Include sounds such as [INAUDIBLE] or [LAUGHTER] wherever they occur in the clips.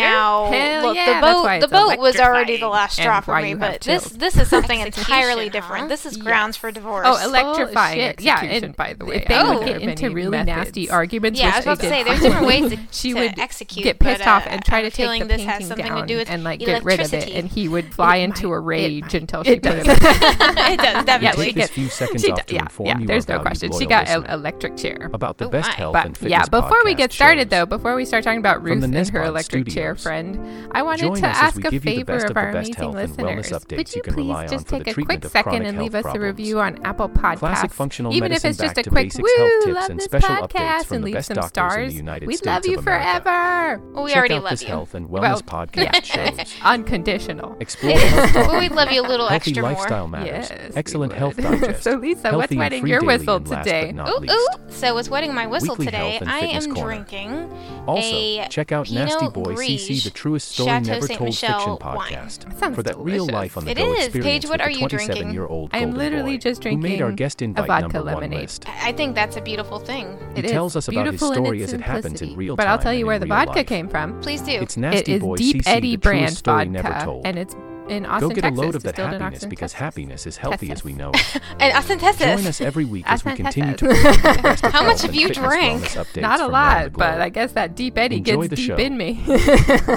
Now, Hell look, yeah, the boat the boat was already the last straw for me, but this this is something [LAUGHS] entirely different. This is grounds for divorce. Oh, electrifying oh, yeah, and by the way, if they oh, would get into really methods. nasty arguments. Yeah, I was about to say there's different ways to, [LAUGHS] she would execute. Get pissed but, uh, off and try I'm to take the this painting down do and like get rid of it, and he would fly [LAUGHS] it into might, a rage until she put it. it does definitely. a few seconds off to inform you. There's no question. She got an electric chair about the best health and fitness. Yeah, before we get started though, before we start talking about Ruth and her electric chair dear friend. I wanted Join to ask a favor of, our amazing listeners. Would you, you please just take a quick second and leave us problems. a review on Apple Podcasts? Even if it's just a quick woo, love this podcast and leave some stars. We love you forever. We already love you. Health and Wellness [LAUGHS] Podcast. [LAUGHS] Unconditional. [LAUGHS] We love you a little extra more. Lifestyle matters. Excellent health. So Lisa, what's wetting your whistle today? Ooh ooh. So what's wetting my whistle today? I am drinking. Also, check out Nasty Boy TTC, the truest story Chateau never Saint told Michelle fiction podcast for that delicious. real life on the it go is. experience Paige, what with are you drinking? Year old I'm literally boy, just drinking who made our guest invite a vodka lemonade. List. I think that's a beautiful thing. He it tells us about his story as it happens in real time. But I'll tell you where the vodka life. came from. Please do. It's nasty it is boy Deep CC, Eddy brand vodka, and it's in Austin, Go get Texas, a load of that happiness because Texas. happiness is healthy Texas. as we know it. [LAUGHS] in Austin, Texas. Join us every week as we continue to [LAUGHS] How much have you drank? Not a lot, but I guess that deep Eddy Enjoy gets deep show. in me.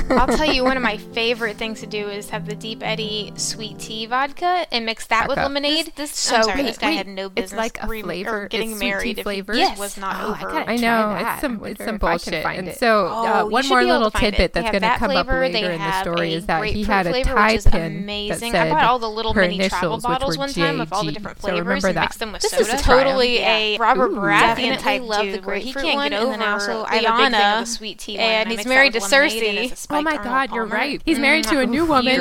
I'll tell you, [LAUGHS] one of my favorite things to do is have the deep Eddy sweet tea vodka and mix that vodka. with lemonade. This, this so oh, sorry, this guy had no business. It's like a re- flavor. Getting married. Flavor. Yes. Was not oh, over. I, know. It's some. Bullshit. And so uh, oh, one more little tidbit that's going to come up later in the story is that he had a Thai Amazing! I bought all the little mini travel bottles one time of all the different flavors so and mixed them with this soda. This is totally a Robert Baratheon type love the grapefruit he can't get over. And then also, I have sweet tea, and he's married to Cersei. Oh my God, you're right. He's married to a mm-hmm. new woman.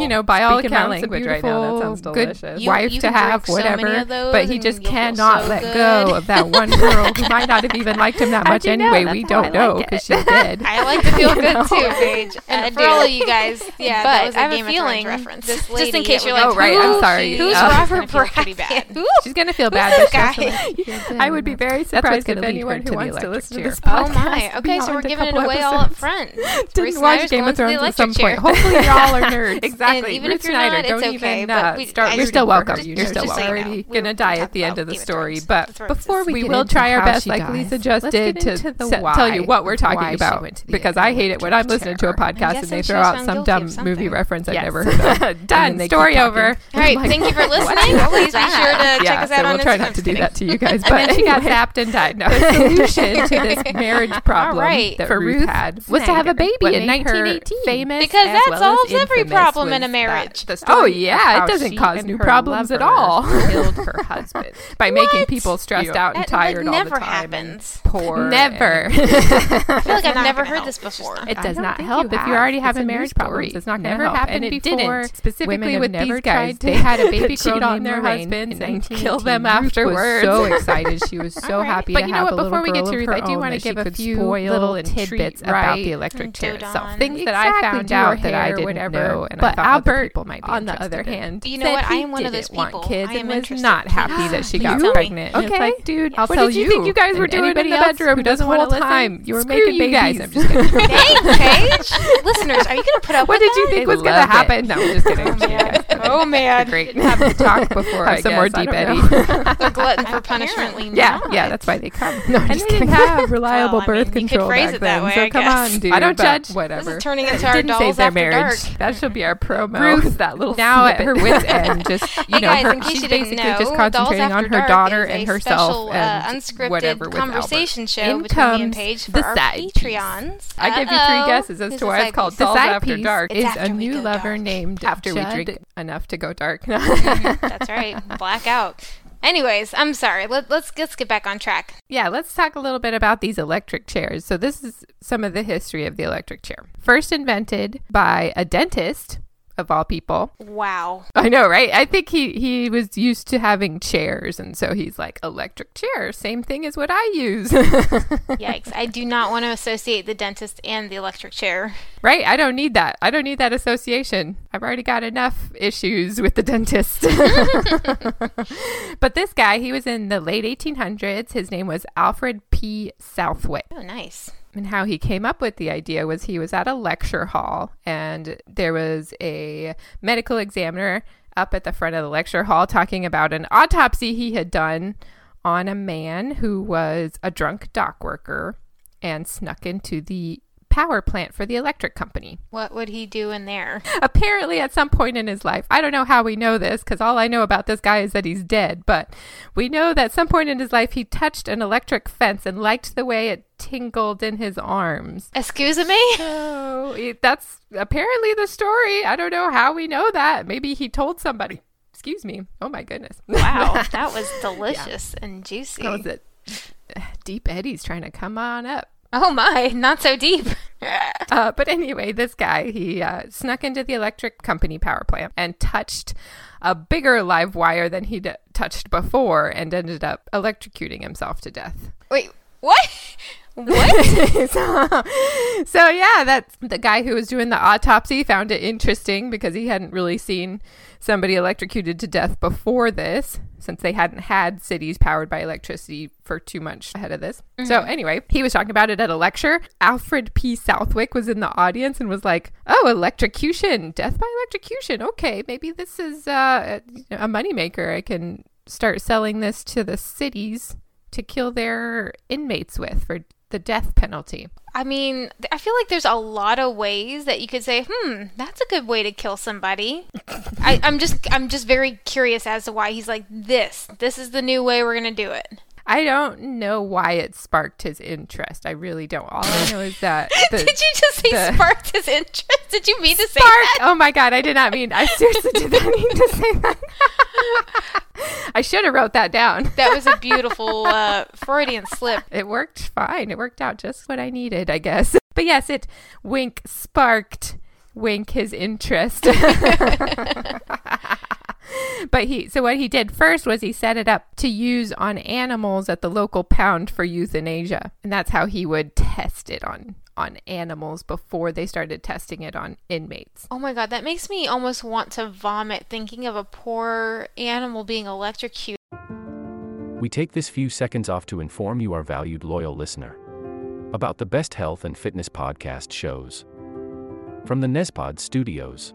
You know, by all accounts, a beautiful, good wife to have, whatever. But he just cannot let go of that [LAUGHS] one girl who might not have even liked him that much anyway. We don't know because she's dead. [LAUGHS] I like to feel [LAUGHS] good too, Paige, and for all of you guys. Yeah, but I have a feeling Reference. this lady. [LAUGHS] Just in case you're like, oh, right, I'm sorry. Who's oh, Robert Baratheon? [LAUGHS] She's going to feel bad. This guy. [LAUGHS] I would be very surprised if anyone who wants to listen to this podcast. Oh, my. Okay, so we're giving it away all up front. Didn't watch Game of Thrones at some point. Hopefully, y'all are nerds. Exactly. Even if you're not, don't even start. You're still welcome. You're still already going to die at the end of the story. But before we will try our best, like Lisa just did, to tell you what we're talking about. Because I hate it when I'm listening to a podcast and they throw out some dumb movie reference I've never [LAUGHS] Done. Story over. All right. Like, thank you for [LAUGHS] listening. Please be sure to yeah, check us so out we'll on try not to do that to you guys. [LAUGHS] But anyway, she got zapped and died. No. The solution to this marriage problem right. that for Ruth, Ruth had was to have a baby in 1918. Because that well solves every problem in a marriage. That, oh yeah, it doesn't cause new problems at all. Killed her husband by making people stressed out and tired all the time. Never happens. Poor. Never. I feel like I've never heard this before. It does not help if you already have a marriage problem. It's not going to help. And it did didn't. Specifically with these guys, they had a [LAUGHS] baby girl on their husbands and kill them afterwards. so [LAUGHS] excited. She was so right. happy. But you know what? Before we get to Ruth, I do want to give a few little tidbits right. about the electric chair itself. Things that I found out that I didn't know, and I thought other people might be on the other hand. You know what? I am one of those people. Kids and was not happy that she got pregnant. Okay, dude. I'll tell you. What did you think you guys were doing in the bedroom Who doesn't whole time? You were making babies. I'm just kidding. Paige, listeners, are you going to put up? What did you think was going to happen? It. [LAUGHS] No, I'm just kidding. Oh, man. [LAUGHS] Oh man, Great. Have to talk [LAUGHS] before Have I some more guess. I deep don't Eddie. know. a glutton for punishment. yeah, not. yeah, that's why they come. No, I'm And just they didn't kidding. have reliable Well, I mean, birth you could control phrase back it that then. way, so I come guess. on, dude. I don't judge. Whatever. This is turning into our didn't dolls save their after marriage. dark. That should be our promo. Ruth, that little now at her wit's end, just you Hey know, guys, her, she's basically know, just concentrating on her daughter and a herself special, uh, and unscripted whatever conversation show In between me and Paige for our. Patreons. I gave you three guesses as to why it's called piece? Dolls After Dark. Is a new lover dark. Named After we drink enough to go dark. [LAUGHS] Mm-hmm. That's right, [LAUGHS] blackout. Anyways, I'm sorry. Let, let's let's get back on track. Yeah, let's talk a little bit about these electric chairs. So, this is some of the history of the electric chair. First invented by a dentist, of all people. Wow. I know, right? I think he, he was used to having chairs, and so he's like, electric chair, same thing as what I use. [LAUGHS] Yikes. I do not want to associate the dentist and the electric chair. right? I don't need that. I don't need that association. I've already got enough issues with the dentist. [LAUGHS] but this guy, he was in the late 1800s. His name was Alfred P. Southwick. Oh, nice. And how he came up with the idea was he was at a lecture hall and there was a medical examiner up at the front of the lecture hall talking about an autopsy he had done on a man who was a drunk dock worker and snuck into the power plant for the electric company. What would he do in there? Apparently, at some point in his life, I don't know how we know this because all I know about this guy is that he's dead, but we know that some point in his life he touched an electric fence and liked the way it tingled in his arms. Excuse me? So that's apparently the story. I don't know how we know that. Maybe he told somebody. Excuse me. Oh my goodness. Wow, [LAUGHS] that was delicious and juicy. How was it? [SIGHS] Deep Eddy's trying to come on up. Oh my, not so deep. [LAUGHS] Uh, but anyway, this guy, he uh, snuck into the electric company power plant and touched a bigger live wire than he'd touched before and ended up electrocuting himself to death. Wait, what? What? [LAUGHS] so, so, yeah, that's the guy who was doing the autopsy found it interesting because he hadn't really seen somebody electrocuted to death before this, since they hadn't had cities powered by electricity for too much ahead of this. So anyway, he was talking about it at a lecture. Alfred P. Southwick was in the audience and was like, "Oh, electrocution, death by electrocution. Okay, maybe this is uh, a moneymaker. I can start selling this to the cities." to kill their inmates with for the death penalty. I mean, I feel like there's a lot of ways that you could say, "Hmm, that's a good way to kill somebody." [LAUGHS] I, I'm just, I'm just very curious as to why he's like this. This is the new way we're gonna do it. I don't know why it sparked his interest. I really don't. All I know is that [LAUGHS] the did you just say the- sparked his interest? Did you mean to say spark. that? Oh my god, I did not mean. I seriously did not mean to say that. [LAUGHS] I should have wrote that down. [LAUGHS] That was a beautiful uh, Freudian slip. It worked fine. It worked out just what I needed, I guess. But yes, it wink sparked wink his interest. [LAUGHS] but he so what he did first was he set it up to use on animals at the local pound for euthanasia. And that's how he would test it on on animals before they started testing it on inmates. Oh my god, that makes me almost want to vomit thinking of a poor animal being electrocuted. We take this few seconds off to inform you, our valued loyal listener, about the best health and fitness podcast shows from the Nezpod studios.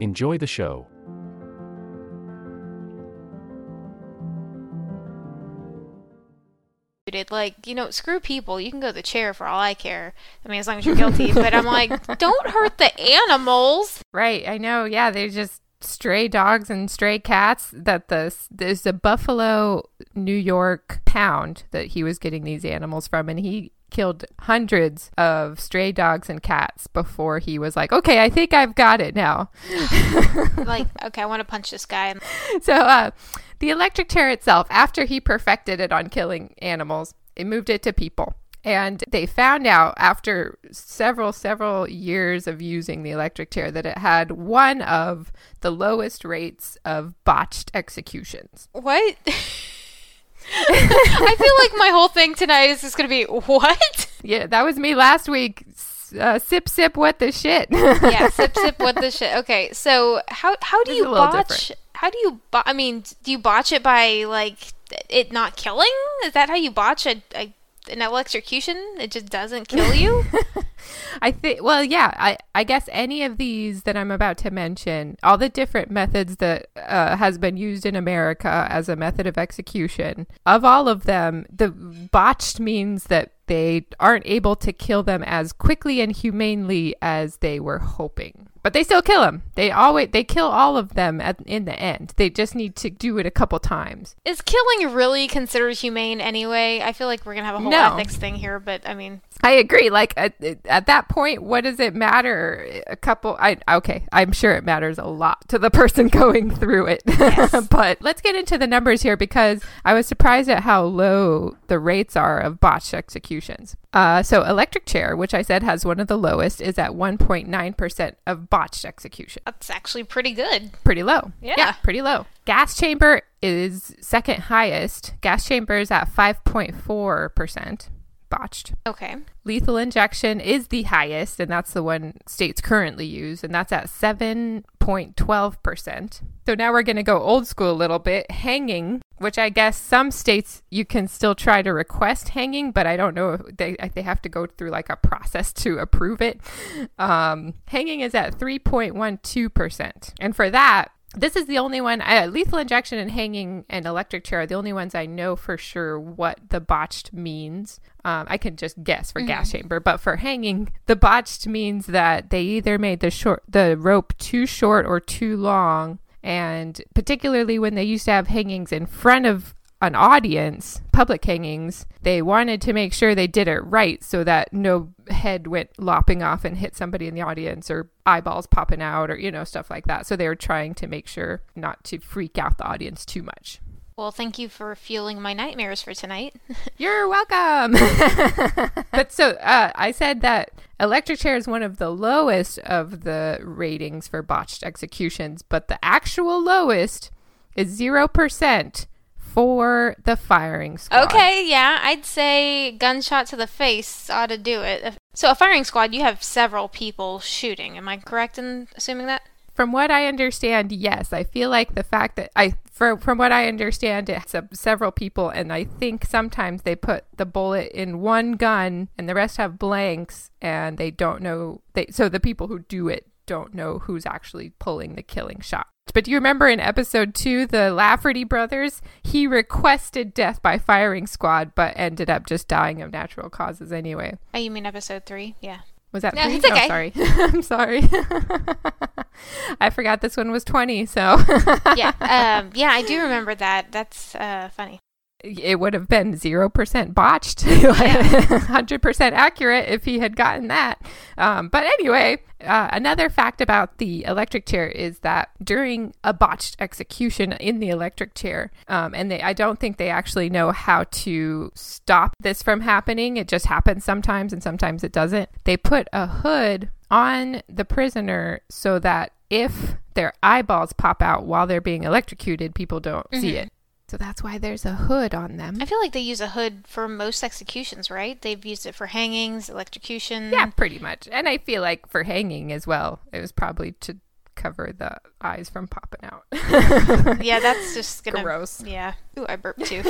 Enjoy the show. Like, you know, screw people. You can go to the chair for all I care. I mean, as long as you're guilty. but I'm like, [LAUGHS] don't hurt the animals. Right, I know. Yeah, they're just stray dogs and stray cats that the there's a Buffalo, New York pound that he was getting these animals from and he killed hundreds of stray dogs and cats before he was like, "Okay, I think I've got it now." [LAUGHS] like, okay, I want to punch this guy. so, uh, the electric chair itself, after he perfected it on killing animals, it moved it to people. And they found out after several, several years of using the electric chair that it had one of the lowest rates of botched executions. What? [LAUGHS] [LAUGHS] I feel like my whole thing tonight is just going to be what? Yeah, that was me last week. Uh, sip, sip, what the shit? [LAUGHS] yeah, sip sip what the shit. Okay, so how how do This you botch? different. How do you bo- I mean, do you botch it by like it not killing? Is that how you botch a, a an electrocution? It just doesn't kill you? [LAUGHS] I think, well, yeah, I, I guess any of these that I'm about to mention, all the different methods that uh, has been used in America as a method of execution, of all of them, the botched means that they aren't able to kill them as quickly and humanely as they were hoping. But they still kill them. They always they kill all of them at, in the end. They just need to do it a couple times. Is killing really considered humane anyway? I feel like we're gonna have a whole No. ethics thing here, but I mean, I agree. Like at, at that point, what does it matter? A couple. I okay. I'm sure it matters a lot to the [LAUGHS] person going through it. [LAUGHS] but let's get into the numbers here because I was surprised at how low the rates are of botched executions. Uh, so electric chair, which I said has one of the lowest, is at 1.9 percent of botched execution. that's actually pretty good. Pretty low. Yeah. pretty low. Gas chamber is second highest. Gas chamber is at 5.4 percent botched. Okay. Lethal injection is the highest, and that's the one states currently use, and that's at 7.12%. So now we're going to go old school a little bit. Hanging, which I guess some states you can still try to request hanging, but I don't know if they, they have to go through like a process to approve it. Um, hanging is at 3.12%. And for that, this is the only one. Uh, lethal injection and hanging and electric chair are the only ones I know for sure what the botched means. Um, I can just guess for gas chamber, but for hanging, the botched means that they either made the short the rope too short or too long, and particularly when they used to have hangings in front of an audience, public hangings, they wanted to make sure they did it right so that no head went lopping off and hit somebody in the audience or eyeballs popping out or, you know, stuff like that. So they were trying to make sure not to freak out the audience too much. Well, thank you for fueling my nightmares for tonight. [LAUGHS] You're welcome. [LAUGHS] but so uh, I said that electric chair is one of the lowest of the ratings for botched executions, but the actual lowest is 0% for the firing squad. Okay, yeah, I'd say gunshot to the face ought to do it. So, a firing squad, you have several people shooting. Am I correct in assuming that? From what I understand, yes. I feel like the fact that I, for, from what I understand, it's a, several people, and I think sometimes they put the bullet in one gun, and the rest have blanks, and they don't know. They so the people who do it don't know who's actually pulling the killing shot. But do you remember in episode two, the Lafferty brothers? He requested death by firing squad, but ended up just dying of natural causes anyway. Oh, you mean episode three? Yeah. Was that No, three? it's okay. Oh, sorry. [LAUGHS] I'm sorry. [LAUGHS] I forgot this one was 20, so Yeah. [LAUGHS] um, yeah, I do remember that. That's uh, funny. It would have been 0% botched, [LAUGHS] 100% [LAUGHS] accurate if he had gotten that. Um, but anyway, uh, another fact about the electric chair is that during a botched execution in the electric chair, um, and they, I don't think they actually know how to stop this from happening. It just happens sometimes and sometimes it doesn't. They put a hood on the prisoner so that if their eyeballs pop out while they're being electrocuted, people don't see it. So that's why there's a hood on them. I feel like they use a hood for most executions, right? They've used it for hangings, electrocution. Yeah, pretty much. And I feel like for hanging as well, it was probably to cover the eyes from popping out. [LAUGHS] Yeah, that's [LAUGHS] just gonna. Gross. Yeah. Ooh, I burped too.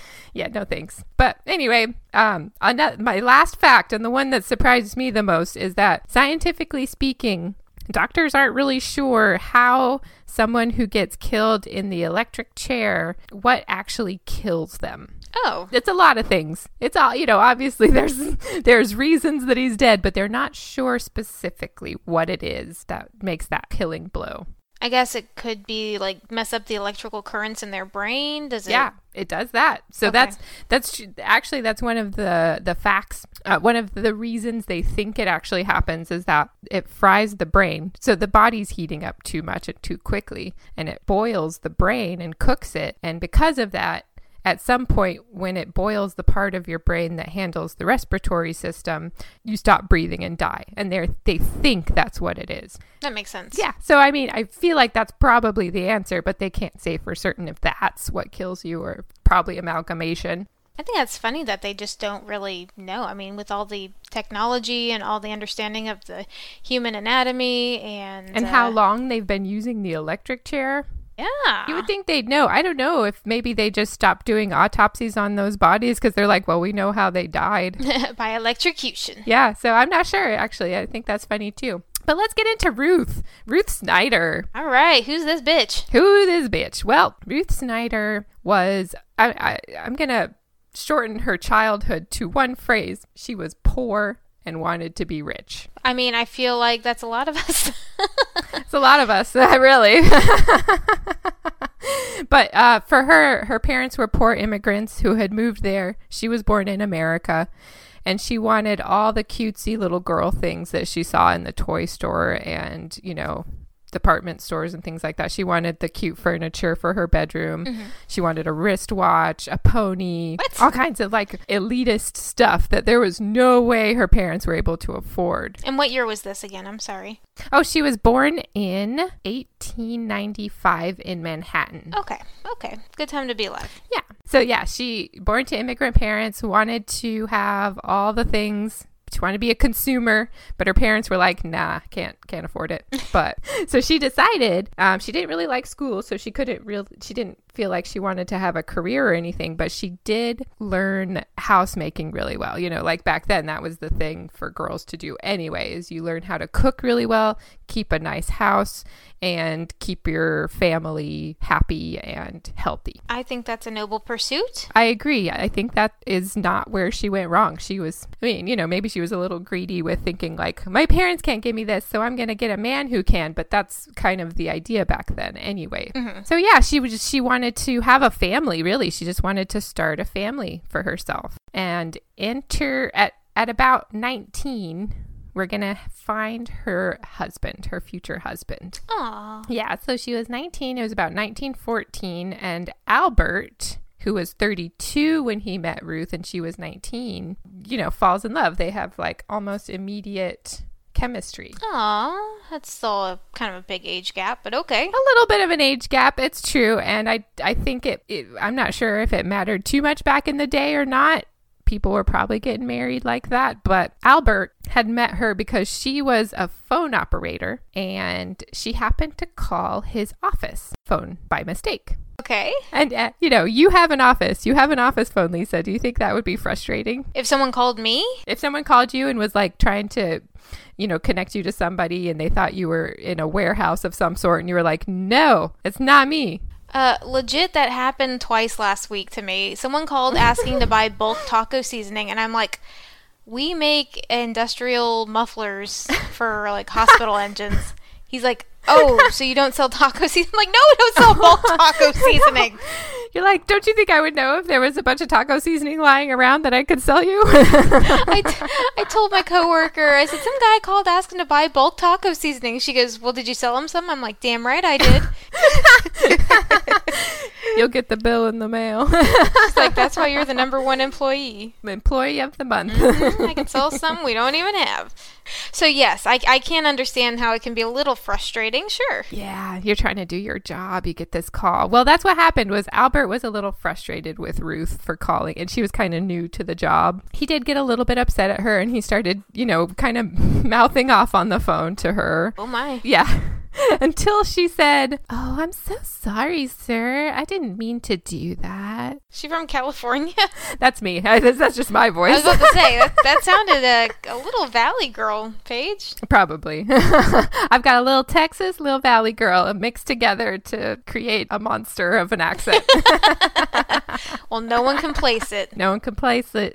[LAUGHS] yeah, no thanks. But anyway, um, ano- my last fact and the one that surprised me the most is that scientifically speaking, doctors aren't really sure how someone who gets killed in the electric chair what actually kills them. oh. It's a lot of things. It's all you know. Obviously, [LAUGHS] there's there's reasons that he's dead, but they're not sure specifically what it is that makes that killing blow. I guess it could be like mess up the electrical currents in their brain. Does it? Yeah, it does that. So Okay. that's that's actually that's one of the the facts. Uh, one of the reasons they think it actually happens is that it fries the brain. So the body's heating up too much and too quickly, and it boils the brain and cooks it. And because of that, at some point when it boils the part of your brain that handles the respiratory system, you stop breathing and die. And they they think that's what it is. That makes sense. Yeah. So I mean, I feel like that's probably the answer, but they can't say for certain if that's what kills you or probably amalgamation. I think that's funny that they just don't really know. I mean, with all the technology and all the understanding of the human anatomy and And how uh, long they've been using the electric chair. Yeah. You would think they'd know. I don't know if maybe they just stopped doing autopsies on those bodies because they're like, well, we know how they died. [LAUGHS] by electrocution. yeah. So I'm not sure, actually. I think that's funny too. But let's get into Ruth. Ruth Snyder. All right, who's this bitch? Who this bitch? Well, Ruth Snyder was. I, I I'm gonna shorten her childhood to one phrase. She was poor and wanted to be rich. I mean, I feel like that's a lot of us. [LAUGHS] It's a lot of us, [LAUGHS] really. [LAUGHS] but uh, for her, her parents were poor immigrants who had moved there. She was born in America. And she wanted all the cutesy little girl things that she saw in the toy store and, you know, department stores and things like that. She wanted the cute furniture for her bedroom. Mm-hmm. She wanted a wristwatch, a pony, What? all kinds of like elitist stuff that there was no way her parents were able to afford. and what year was this again? I'm sorry. Oh, she was born in 1895 in Manhattan. Okay, okay. Good time to be alive. Yeah. So yeah, she born to immigrant parents, wanted to have all the things. She wanted to be a consumer, but her parents were like, "Nah, can't can't afford it." But [LAUGHS] so she decided um, she didn't really like school, so she couldn't real she didn't feel like she wanted to have a career or anything. But she did learn housemaking really well. You know, like back then, that was the thing for girls to do anyway. Is you learn how to cook really well, keep a nice house, and keep your family happy and healthy. I think that's a noble pursuit. I agree. I think that is not where she went wrong. She was, I mean, you know, maybe she was a little greedy with thinking, like, my parents can't give me this, so I'm going to get a man who can. But that's kind of the idea back then, anyway. Mm-hmm. So, yeah, she was just, she wanted to have a family, really. She just wanted to start a family for herself. And enter at, at about 19, we're going to find her husband, her future husband. Aw. Yeah, so she was 19. It was about 1914. And Albert, who was 32 when he met Ruth and she was 19, you know, falls in love. They have like almost immediate chemistry. Aw. That's still a kind of a big age gap, but okay. A little bit of an age gap, it's true. And I, I think it, it, I'm not sure if it mattered too much back in the day or not. People were probably getting married like that. But Albert had met her because she was a phone operator and she happened to call his office phone by mistake. Okay. And, uh, you know, you have an office. You have an office phone, Lisa. Do you think that would be frustrating? If someone called me, If someone called you and was like trying to, you know, connect you to somebody and they thought you were in a warehouse of some sort and you were like, no, it's not me. uh, legit, that happened twice last week to me. Someone called [LAUGHS] asking to buy bulk taco seasoning, and I'm like, we make industrial mufflers [LAUGHS] for like hospital engines. He's like, oh, so you don't sell taco seasoning? Like, no, we don't sell bulk [LAUGHS] taco seasoning. You're like, don't you think I would know if there was a bunch of taco seasoning lying around that I could sell you? I, t- I told my coworker, I said, some guy called asking to buy bulk taco seasoning. She goes, well, did you sell him some? I'm like, damn right I did. [LAUGHS] You'll get the bill in the mail. She's like, that's why you're the number one employee. Employee of the month. Mm-hmm, I can [LAUGHS] sell some we don't even have. So, yes, I, I can understand how it can be a little frustrating, sure. Yeah, you're trying to do your job. You get this call. Well, that's what happened. Was Albert was a little frustrated with Ruth for calling, and she was kind of new to the job. He did get a little bit upset at her, and he started, you know, kind of [LAUGHS] mouthing off on the phone to her. Oh, my. Yeah. [LAUGHS] Until she said, "Oh, I'm so sorry, sir. I didn't mean to do that." She from California? [LAUGHS] That's me. [LAUGHS] That's just my voice. I was about to say, that, that sounded a, a little Valley girl, Paige. Probably. I've got a little Texas, little Valley girl mixed together to create a monster of an accent. Well, no one can place it. no one can place it.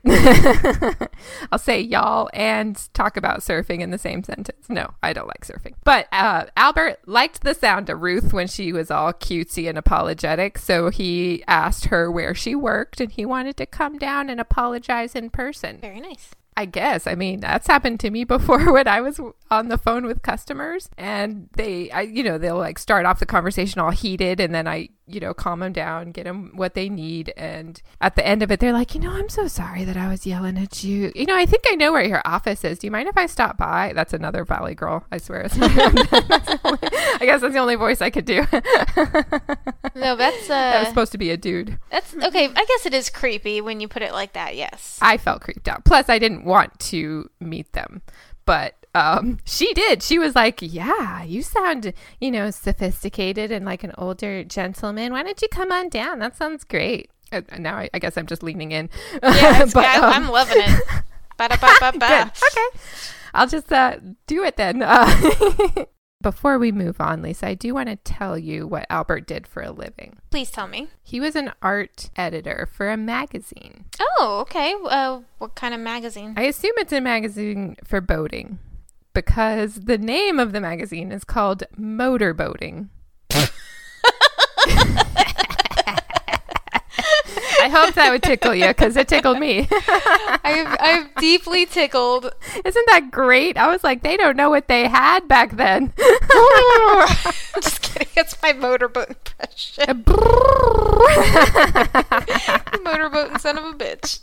I'll say y'all and talk about surfing in the same sentence. No, I don't like surfing. But uh, Albert Liked the sound of Ruth when she was all cutesy and apologetic, so he asked her where she worked and he wanted to come down and apologize in person. Very nice. I guess. I mean, that's happened to me before [LAUGHS] when I was on the phone with customers and they, I, you know, they'll like start off the conversation all heated and then I, you know, calm them down, get them what they need. And at the end of it, they're like, you know, I'm so sorry that I was yelling at you. You know, I think I know where your office is. Do you mind if I stop by? That's another Valley girl. I swear. [LAUGHS] It's not, I guess that's the only voice I could do. [LAUGHS] No, that's that was uh, supposed to be a dude. that's okay. I guess it is creepy when you put it like that. Yes. I felt creeped out. Plus, I didn't want to meet them, but um, she did. She was like, "Yeah, you sound, you know, sophisticated and like an older gentleman. Why don't you come on down? That sounds great." Uh, now I, I guess I'm just leaning in. Yeah, [LAUGHS] But, I, um, I'm loving it. [LAUGHS] Ba-da-ba-ba-ba. Okay. I'll just uh, do it then. Uh, [LAUGHS] before we move on, Lisa, I do want to tell you what Albert did for a living. Please tell me. He was an art editor for a magazine. Oh, okay. Uh, what kind of magazine? I assume it's a magazine for boating because the name of the magazine is called Motorboating. I hope that would tickle you because it tickled me. [LAUGHS] I've, I'm deeply tickled. Isn't that great? I was like, they don't know what they had back then. [LAUGHS] Just [LAUGHS] kidding. It's my motorboat impression. Motorboat son of a bitch.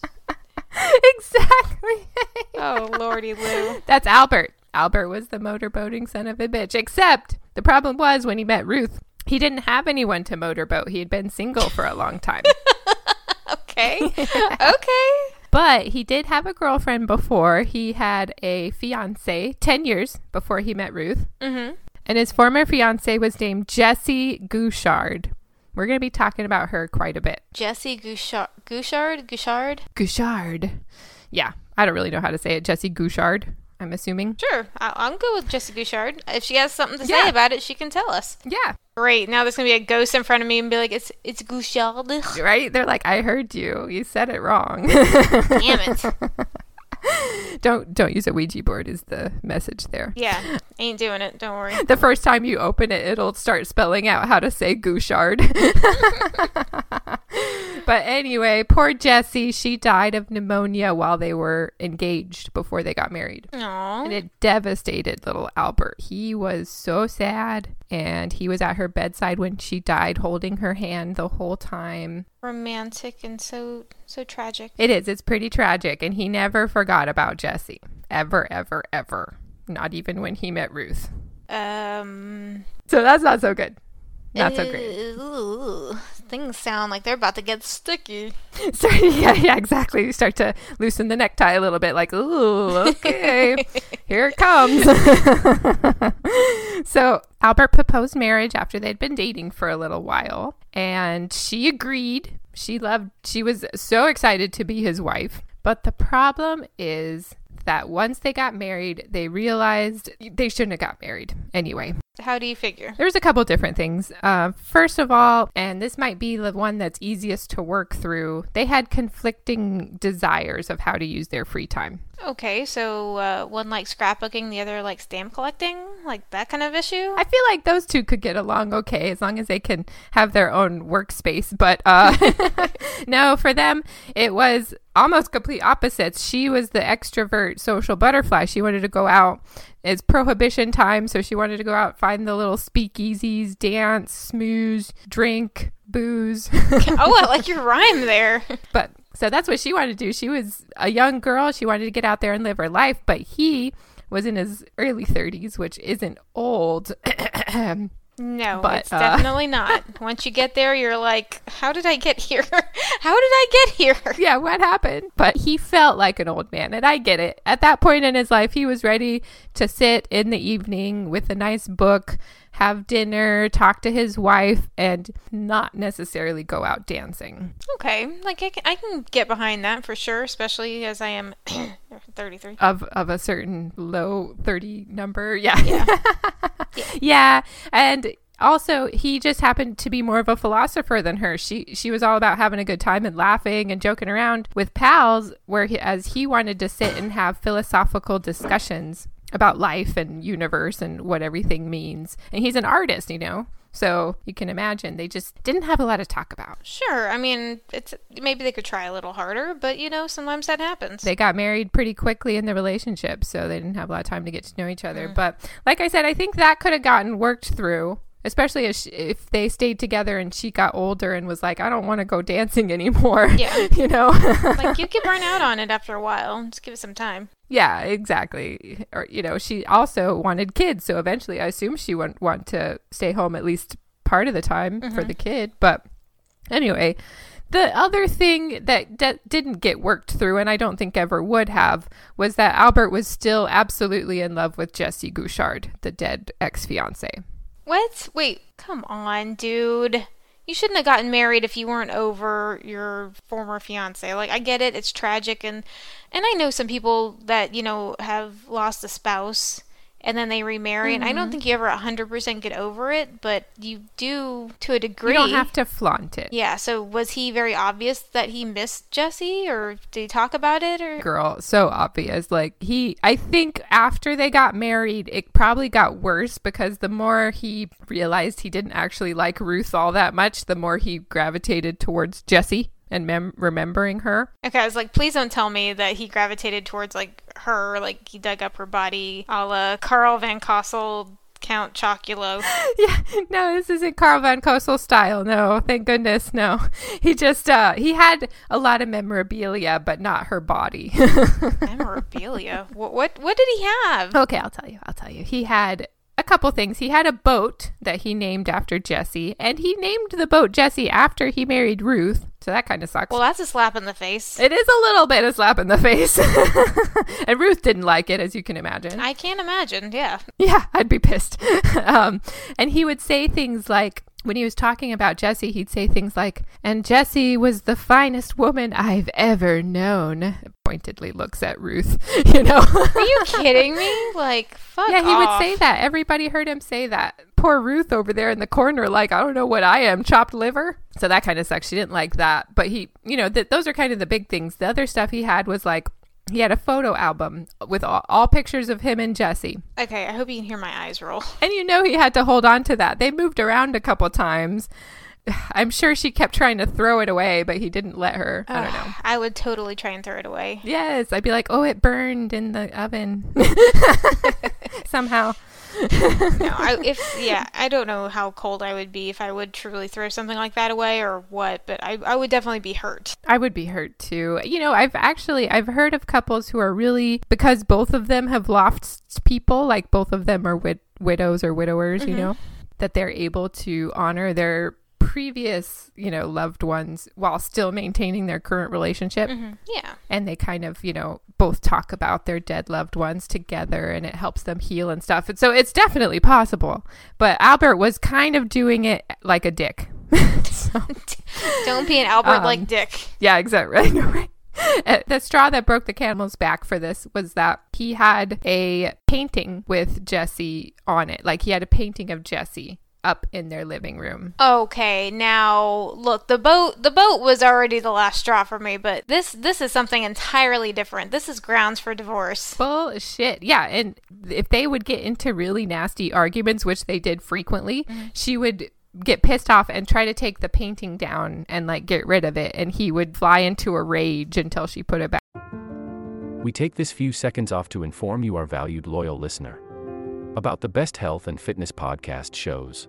exactly. Oh, lordy Lou. That's Albert. Albert was the motorboating son of a bitch. Except the problem was when he met Ruth, he didn't have anyone to motorboat. He had been single for a long time. [LAUGHS] Okay. [LAUGHS] Okay. But he did have a girlfriend before. He had a fiance 10 years before he met Ruth. Mm-hmm. And his former fiance was named Jessie Gouchard. We're going to be talking about her quite a bit. Jesse Gouchard. Gouchard? Gouchard? Gouchard. Yeah, I don't really know how to say it. Jessie Gouchard, I'm assuming. Sure. I- I'm good with Jesse Gouchard. If she has something to Yeah. say about it, she can tell us. Yeah, Great. Now there's going to be a ghost in front of me and be like, it's it's Gouchard. Damn right? They're like, I heard you. You said it wrong. Damn it. [LAUGHS] don't don't use a Ouija board is the message there. Yeah. Ain't doing it. Don't worry. The first time you open it, it'll start spelling out how to say Gouchard. [LAUGHS] but anyway, poor Jessie, she died of pneumonia while they were engaged before they got married. Aww. And it devastated little Albert. He was so sad, and he was at her bedside when she died, holding her hand the whole time. Romantic and so so tragic. It is, it's pretty tragic, and he never forgot about Jessie. Ever, ever, ever. Not even when he met Ruth. Um. So that's not so good. Not so great. Things sound like they're about to get sticky. [LAUGHS] So, [LAUGHS] yeah, yeah, exactly. You start to loosen the necktie a little bit, like, ooh, okay, [LAUGHS] here it comes. so, Albert proposed marriage after they'd been dating for a little while, and she agreed. She loved, she was so excited to be his wife. But the problem is that once they got married, they realized they shouldn't have got married anyway. How do you figure? There's a couple different things. Uh, first of all, and this might be the one that's easiest to work through, they had conflicting desires of how to use their free time. Okay, so uh, one like scrapbooking, the other like stamp collecting, like that kind of issue. I feel like those two could get along okay as long as they can have their own workspace. But uh, [LAUGHS] no, for them, it was almost complete opposites. She was the extrovert social butterfly. She wanted to go out. It's prohibition time, so she wanted to go out, find the little speakeasies, dance, smooze, drink, booze. [LAUGHS] oh, I like your rhyme there. But so that's what she wanted to do. She was a young girl. She wanted to get out there and live her life. But he was in his early 30s, which isn't old. [CLEARS THROAT] No, But, it's uh, definitely not. [LAUGHS] Once you get there, you're like, how did I get here? [LAUGHS] how did I get here? [LAUGHS] yeah, what happened? But he felt like an old man, and I get it. At that point in his life, he was ready to sit in the evening with a nice book, have dinner, talk to his wife, and not necessarily go out dancing. Okay, like I can, I can get behind that for sure, especially as I am [CLEARS THROAT] 33. of of a certain low 30 number [LAUGHS] yeah yeah. and also he just happened to be more of a philosopher than her she she was all about having a good time and laughing and joking around with pals where he, as he wanted to sit and have philosophical discussions about life and universe and what everything means. And he's an artist, you know. So you can imagine they just didn't have a lot to talk about. Sure. I mean, it's maybe they could try a little harder, but you know, sometimes that happens. They got married pretty quickly in the relationship, so they didn't have a lot of time to get to know each other. Mm. But like I said, I think that could have gotten worked through. Especially if, she, if they stayed together and she got older and was like, I don't want to go [LAUGHS] dancing anymore. Yeah. [LAUGHS] you know? like you could [LAUGHS] burn out on it after a while. Just give it some time. Yeah, exactly. Or you know, she also wanted kids, so eventually, I assume she wouldn't want to stay home at least part of the time for mm-hmm. the kid. But anyway, the other thing that d- didn't get worked through, and I don't think ever would have, was that Albert was still absolutely in love with Jessie Gouchard, the dead ex fiance. What? Wait, come on, dude. You shouldn't have gotten married if you weren't over your former fiance. Like I get it, it's tragic. And and I know some people that, you know, have lost a spouse and then they remarry and I don't mm-hmm. think you ever 100% get over it, but you do to a degree. You don't have to flaunt it. Yeah, so was he very obvious that he missed Jesse or did he talk about it or girl so obvious like he i think after they got married it probably got worse because the more he realized he didn't actually like ruth all that much the more he gravitated towards jesse and mem- remembering her Okay, I was like, please don't tell me that he gravitated towards like her, like he dug up her body, a la Carl von Cosel, Count Chocula. [LAUGHS] yeah no this isn't carl von Cosel style no thank goodness no he just uh he had a lot of memorabilia but not her body [LAUGHS] Memorabilia. What, what what did he have? Okay, I'll tell you. I'll tell you. He had a couple things. He had a boat that he named after Jesse, and he named the boat Jesse after he married Ruth. So that kind of sucks. Well, that's a slap in the face. it is a little bit a slap in the face. [LAUGHS] and Ruth didn't like it, as you can imagine. I can't imagine. Yeah. Yeah, I'd be pissed. [LAUGHS] um, and he would say things like, when he was talking about Jessie, he'd say things like, and Jessie was the finest woman I've ever known. Pointedly looks at Ruth, [LAUGHS] you know. Are you kidding me? Like, fuck yeah, he off. would say that. Everybody heard him say that. Poor Ruth over there in the corner, like, I don't know what I am, chopped liver. So that kind of sucks. She didn't like that. But he, you know, th- those are kind of the big things. The other stuff he had was like, he had a photo album with all, all pictures of him and Jesse. Okay, I hope you can hear my eyes roll. [LAUGHS] And you know he had to hold on to that. They moved around a couple times. [SIGHS] I'm sure she kept trying to throw it away, but he didn't let her. I don't know. I would totally try and throw it away. Yes, I'd be like, oh, it burned in the oven [LAUGHS] [LAUGHS] somehow. [LAUGHS] No, I, if yeah, I don't know how cold I would be if I would truly throw something like that away or what, but I, I would definitely be hurt. I would be hurt too. You know, I've actually I've heard of couples who are really because both of them have lost people, like both of them are wid- widows or widowers, you mm-hmm. know, that they're able to honor their previous, you know, loved ones while still maintaining their current relationship. Yeah. And they kind of, you know, both talk about their dead loved ones together and it helps them heal and stuff. And so it's definitely possible. But Albert was kind of doing it like a dick. [LAUGHS] so, [LAUGHS] Don't be an Albert Um, like Dick. yeah, exactly. [LAUGHS] Right? Uh, the straw that broke the camel's back for this was that he had a painting with Jesse on it. Like he had a painting of Jesse up in their living room. Okay, now look, the boat the boat was already the last straw for me, but this this is something entirely different. This is grounds for divorce. Bullshit. Yeah, and if they would get into really nasty arguments, which they did frequently, mm-hmm. she would get pissed off and try to take the painting down and like get rid of it and he would fly into a rage until she put it back. We take this few seconds off to inform you, our valued loyal listener, about the best health and fitness podcast shows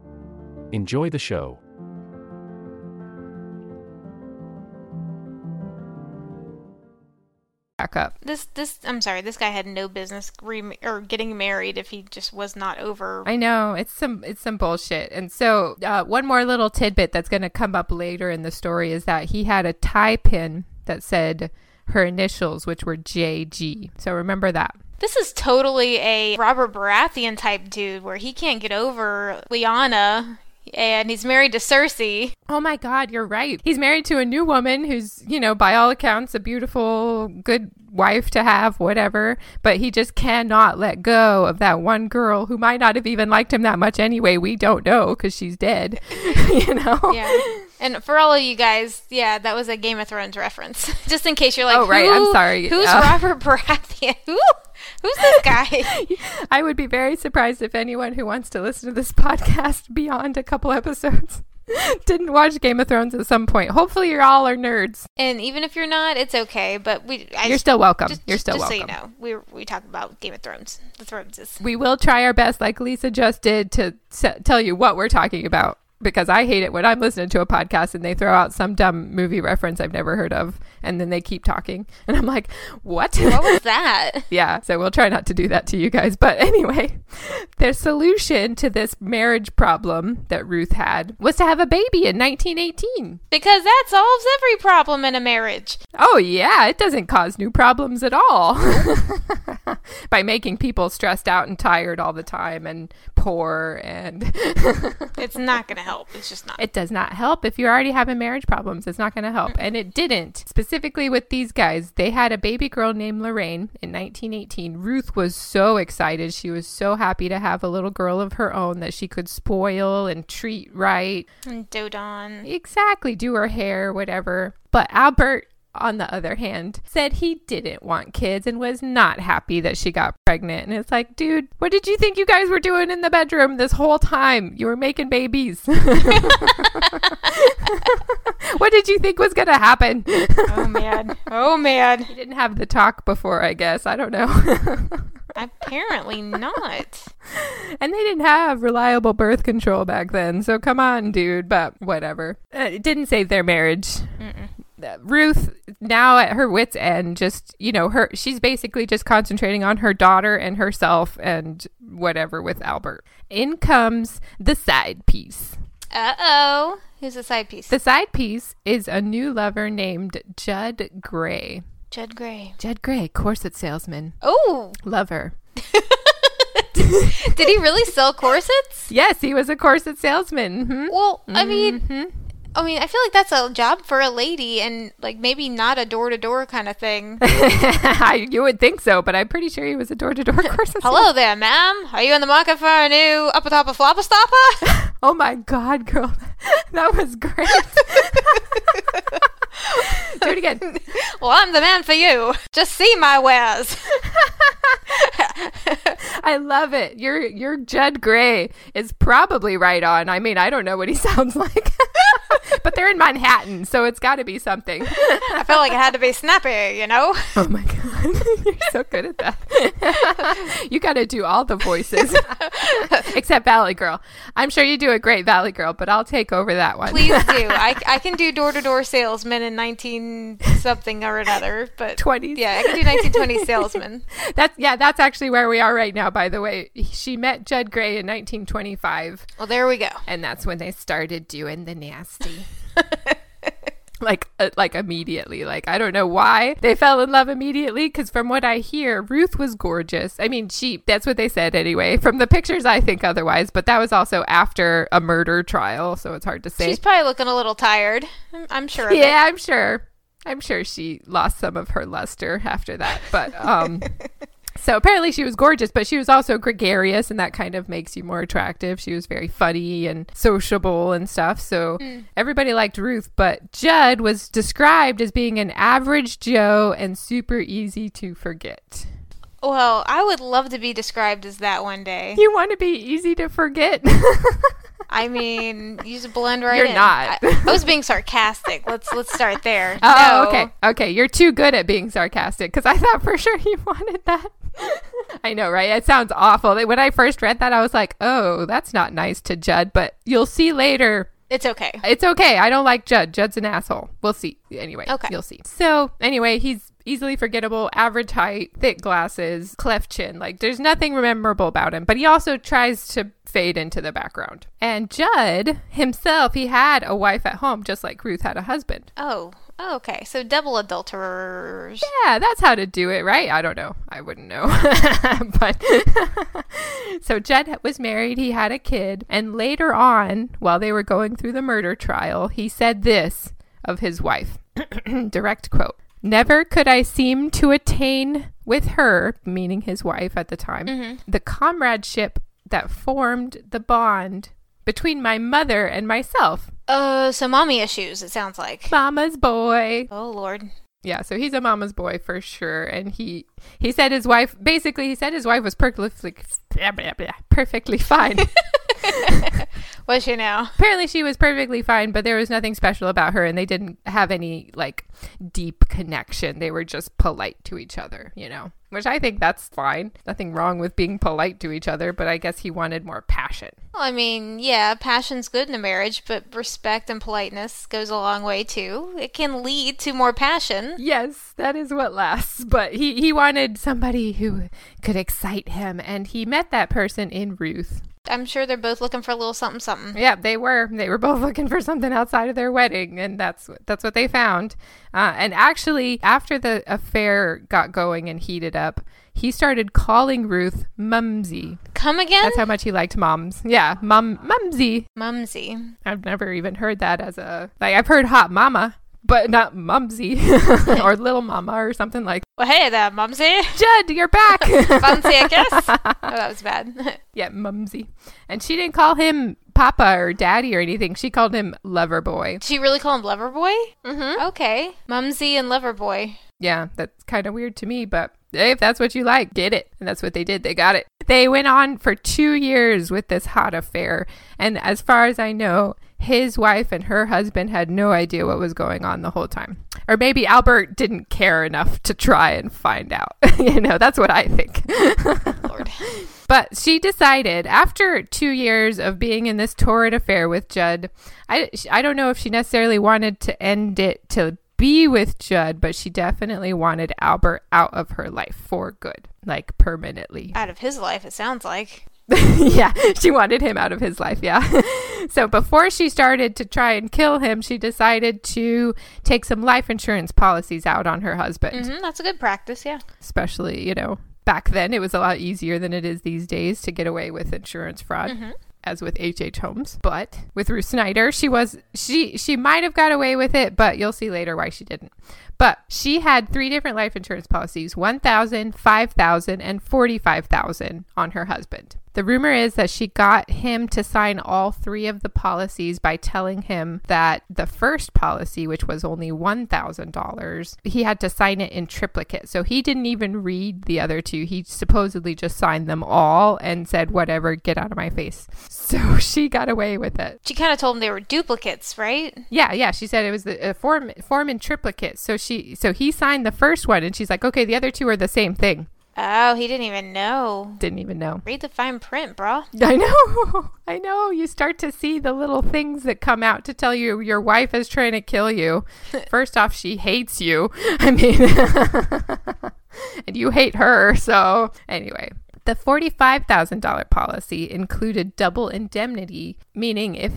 Enjoy the show. Back up. This this I'm sorry. This guy had no business re- or getting married if he just was not over. I know it's some it's some bullshit. And so uh, one more little tidbit that's going to come up later in the story is that he had a tie pin that said her initials, which were JG. So remember that. This is totally a Robert Baratheon type dude where he can't get over Lyanna and he's married to Cersei. Oh my God, you're right. He's married to a new woman who's, you know, by all accounts, a beautiful, good wife to have, whatever. But he just cannot let go of that one girl who might not have even liked him that much anyway. We don't know because she's dead, [LAUGHS] you know? Yeah. And for all of you guys, yeah, that was a Game of Thrones reference. [LAUGHS] Just in case you're like, Oh, right, I'm sorry." Who's Uh, Robert Baratheon? [LAUGHS] Who? [LAUGHS] Who's this guy? [LAUGHS] I would be very surprised if anyone who wants to listen to this podcast beyond a couple episodes [LAUGHS] didn't watch Game of Thrones at some point. Hopefully, you all are nerds. and even if you're not, it's okay. But we, I You're just- still welcome. Just, You're still just welcome. so you know, we we talk about Game of Thrones. The Thrones is. We will try our best, like Lisa just did, to s- tell you what we're talking about. Because I hate it when I'm listening to a podcast and they throw out some dumb movie reference I've never heard of, and then they keep talking, [LAUGHS] and I'm like, "What?" What was [LAUGHS] that? Yeah, so we'll try not to do that to you guys. But [LAUGHS] anyway, their solution to this marriage problem that Ruth had was to have a baby in 1918. Because that solves every problem in a marriage. Oh, yeah, it doesn't cause new problems at all. By making people stressed out and tired all the time and poor and [LAUGHS] It's not going to help. It's just not. it does not help if you're already having marriage problems. It's not going to help. And it didn't. Specifically with these guys, they had a baby girl named Lorraine in 1918. Ruth was so excited. She was so happy to have a little girl of her own that she could spoil and treat right. And Dodon. Exactly, do her hair, whatever. But Albert, on the other hand, said he didn't want kids and was not happy that she got pregnant. And it's like, dude, what did you think you guys were doing in the bedroom this whole time? You were making babies. [LAUGHS] what did you think was going to happen? Oh, man. Oh, man. He didn't have the talk before, I guess. I don't know. [LAUGHS] Apparently not. And they didn't have reliable birth control back then. So come on, dude. But whatever. Uh, it didn't save their marriage. Uh, Ruth, now at her wits' end, just, you know, her, she's basically just concentrating on her daughter and herself and whatever with Albert. In comes the side piece. Uh oh. Who's the side piece? The side piece is a new lover named Judd Gray. Judd Gray. Judd Gray, corset salesman, Oh, lover. [LAUGHS] did he really sell corsets? Yes, he was a corset salesman. mhm. Well, I mean, Mm-hmm. I mean, I feel like that's a job for a lady, and like maybe not a door to door kind of thing. [LAUGHS] you would think so, but I'm pretty sure he was a door to door corset Hello there, ma'am. Are you in the market for a new upper top of flopper stopper? [LAUGHS] Oh my god, girl. [LAUGHS] That was great. Do it again. well, I'm the man for you. Just see my wares. I love it. Your your Judd Gray is probably right on. I mean, I don't know what he sounds like. [LAUGHS] but they're in Manhattan, so it's got to be something. [LAUGHS] I felt like it had to be snappy, you know. [LAUGHS] Oh my god. You're so good at that. you got to do all the voices. Except Valley Girl. I'm sure you do a great Valley Girl, but I'll take over that one. Please do. I, I can do door to door salesman in 19 something or another, but 20s. Yeah, I can do 1920 salesman. That's yeah, that's actually where we are right now by the way. She met Judd Gray in 1925 Well, there we go. and that's when they started doing the nasty. [LAUGHS] like uh, like immediately. Like I don't know why they fell in love immediately cuz from what I hear, Ruth was gorgeous. I mean, she that's what they said anyway. From the pictures I think otherwise, but that was also after a murder trial, so it's hard to say. She's probably looking a little tired. I'm, I'm sure. Of it. yeah, I'm sure. I'm sure she lost some of her luster after that. But um [LAUGHS] so apparently she was gorgeous, but she was also gregarious and that kind of makes you more attractive. She was very funny and sociable and stuff. So mm. everybody liked Ruth, but Judd was described as being an average Joe and super easy to forget. Well, I would love to be described as that one day. You want to be easy to forget? [LAUGHS] I mean, you just blend right You're in. not. I, I was being sarcastic. Let's let's start there. [LAUGHS] Oh, No. okay. Okay, you're too good at being sarcastic because I thought for sure you wanted that. [LAUGHS] I know, right? It sounds awful. When I first read that, I was like, oh, that's not nice to Judd. But you'll see later. It's okay. It's okay. I don't like Judd. Judd's an asshole. We'll see. Anyway, Okay. you'll see. So, anyway, he's easily forgettable, average height, thick glasses, cleft chin. Like, there's nothing memorable about him. But he also tries to fade into the background. And Judd himself, he had a wife at home, just like Ruth had a husband. Oh, oh, okay. So double adulterers. Yeah, that's how to do it, right? I don't know. I wouldn't know. [LAUGHS] but [LAUGHS] so Jed was married, he had a kid, and later on, while they were going through the murder trial, he said this of his wife. [CLEARS THROAT] Direct quote. Never could I seem to attain with her, meaning his wife at the time, mm-hmm. the comradeship that formed the bond between my mother and myself. Uh, so mommy issues. It sounds like. Mama's boy. Oh Lord. Yeah, so he's a mama's boy for sure, and he he said his wife basically he said his wife was perfectly blah, blah, blah, perfectly fine. [LAUGHS] was she now? Apparently, she was perfectly fine, but there was nothing special about her, and they didn't have any like deep connection. They were just polite to each other, you know, which I think that's fine. Nothing wrong with being polite to each other, but I guess he wanted more passion. Well, I mean, yeah, passion's good in a marriage, but respect and politeness goes a long way too. It can lead to more passion. Yes, that is what lasts. [LAUGHS] But he, he wanted somebody who could excite him, and he met that person in Ruth. I'm sure they're both looking for a little something something. Yeah, they were. They were both [LAUGHS] looking for something outside of their wedding, and that's that's what they found. Uh, and actually, after the affair got going and heated up, he started calling Ruth Mumsy. Come again? That's how much he liked moms. Yeah, mum Mumsy. Mumsy. I've never even heard that as a like. I've heard hot mama, but not Mumsy [LAUGHS] or little mama or something like. Well, hey there, Mumsy. Judd, you're back. [LAUGHS] Fancy I guess. [LAUGHS] Oh, that was bad. yeah, Mumsy. And she didn't call him Papa or Daddy or anything. She called him Lover Boy. Did she really call him Lover Boy? Mm-hmm. Okay. Mumsy and Lover Boy. Yeah, that's kind of weird to me, but hey, if that's what you like, get it. And that's what they did. They got it. They went on for two years with this hot affair. And as far as I know, his wife and her husband had no idea what was going on the whole time. Or maybe Albert didn't care enough to try and find out. [LAUGHS] you know, that's what I think. [LAUGHS] Lord. But she decided after two years of being in this torrid affair with Judd, I, I don't know if she necessarily wanted to end it to be with Judd, but she definitely wanted Albert out of her life for good, like permanently. Out of his life, it sounds like. [LAUGHS] yeah, she wanted him out of his life. Yeah. [LAUGHS] so before she started to try and kill him, she decided to take some life insurance policies out on her husband. hmm that's a good practice, yeah. Especially, you know, back then it was a lot easier than it is these days to get away with insurance fraud. As with H.H. Holmes, but with Ruth Snyder, she was she she might have got away with it, but you'll see later why she didn't. But she had three different life insurance policies 1,000, 5,000, and 45,000 on her husband. The rumor is that she got him to sign all three of the policies by telling him that the first policy, which was only $1,000, he had to sign it in triplicate. So he didn't even read the other two. He supposedly just signed them all and said, whatever, get out of my face. [LAUGHS] So she got away with it. She kind of told him they were duplicates, right? Yeah, yeah. She said it was the uh, form form in triplicate. So she so he signed the first one, and she's like, okay, the other two are the same thing. Oh, he didn't even know. Didn't even know. Read the fine print, bro. [LAUGHS] I know, [LAUGHS] I know. You start to see the little things that come out to tell you your wife is trying to kill you. [LAUGHS] First off, she hates you. I mean, and you hate her. So anyway. The $45,000 policy included double indemnity, meaning if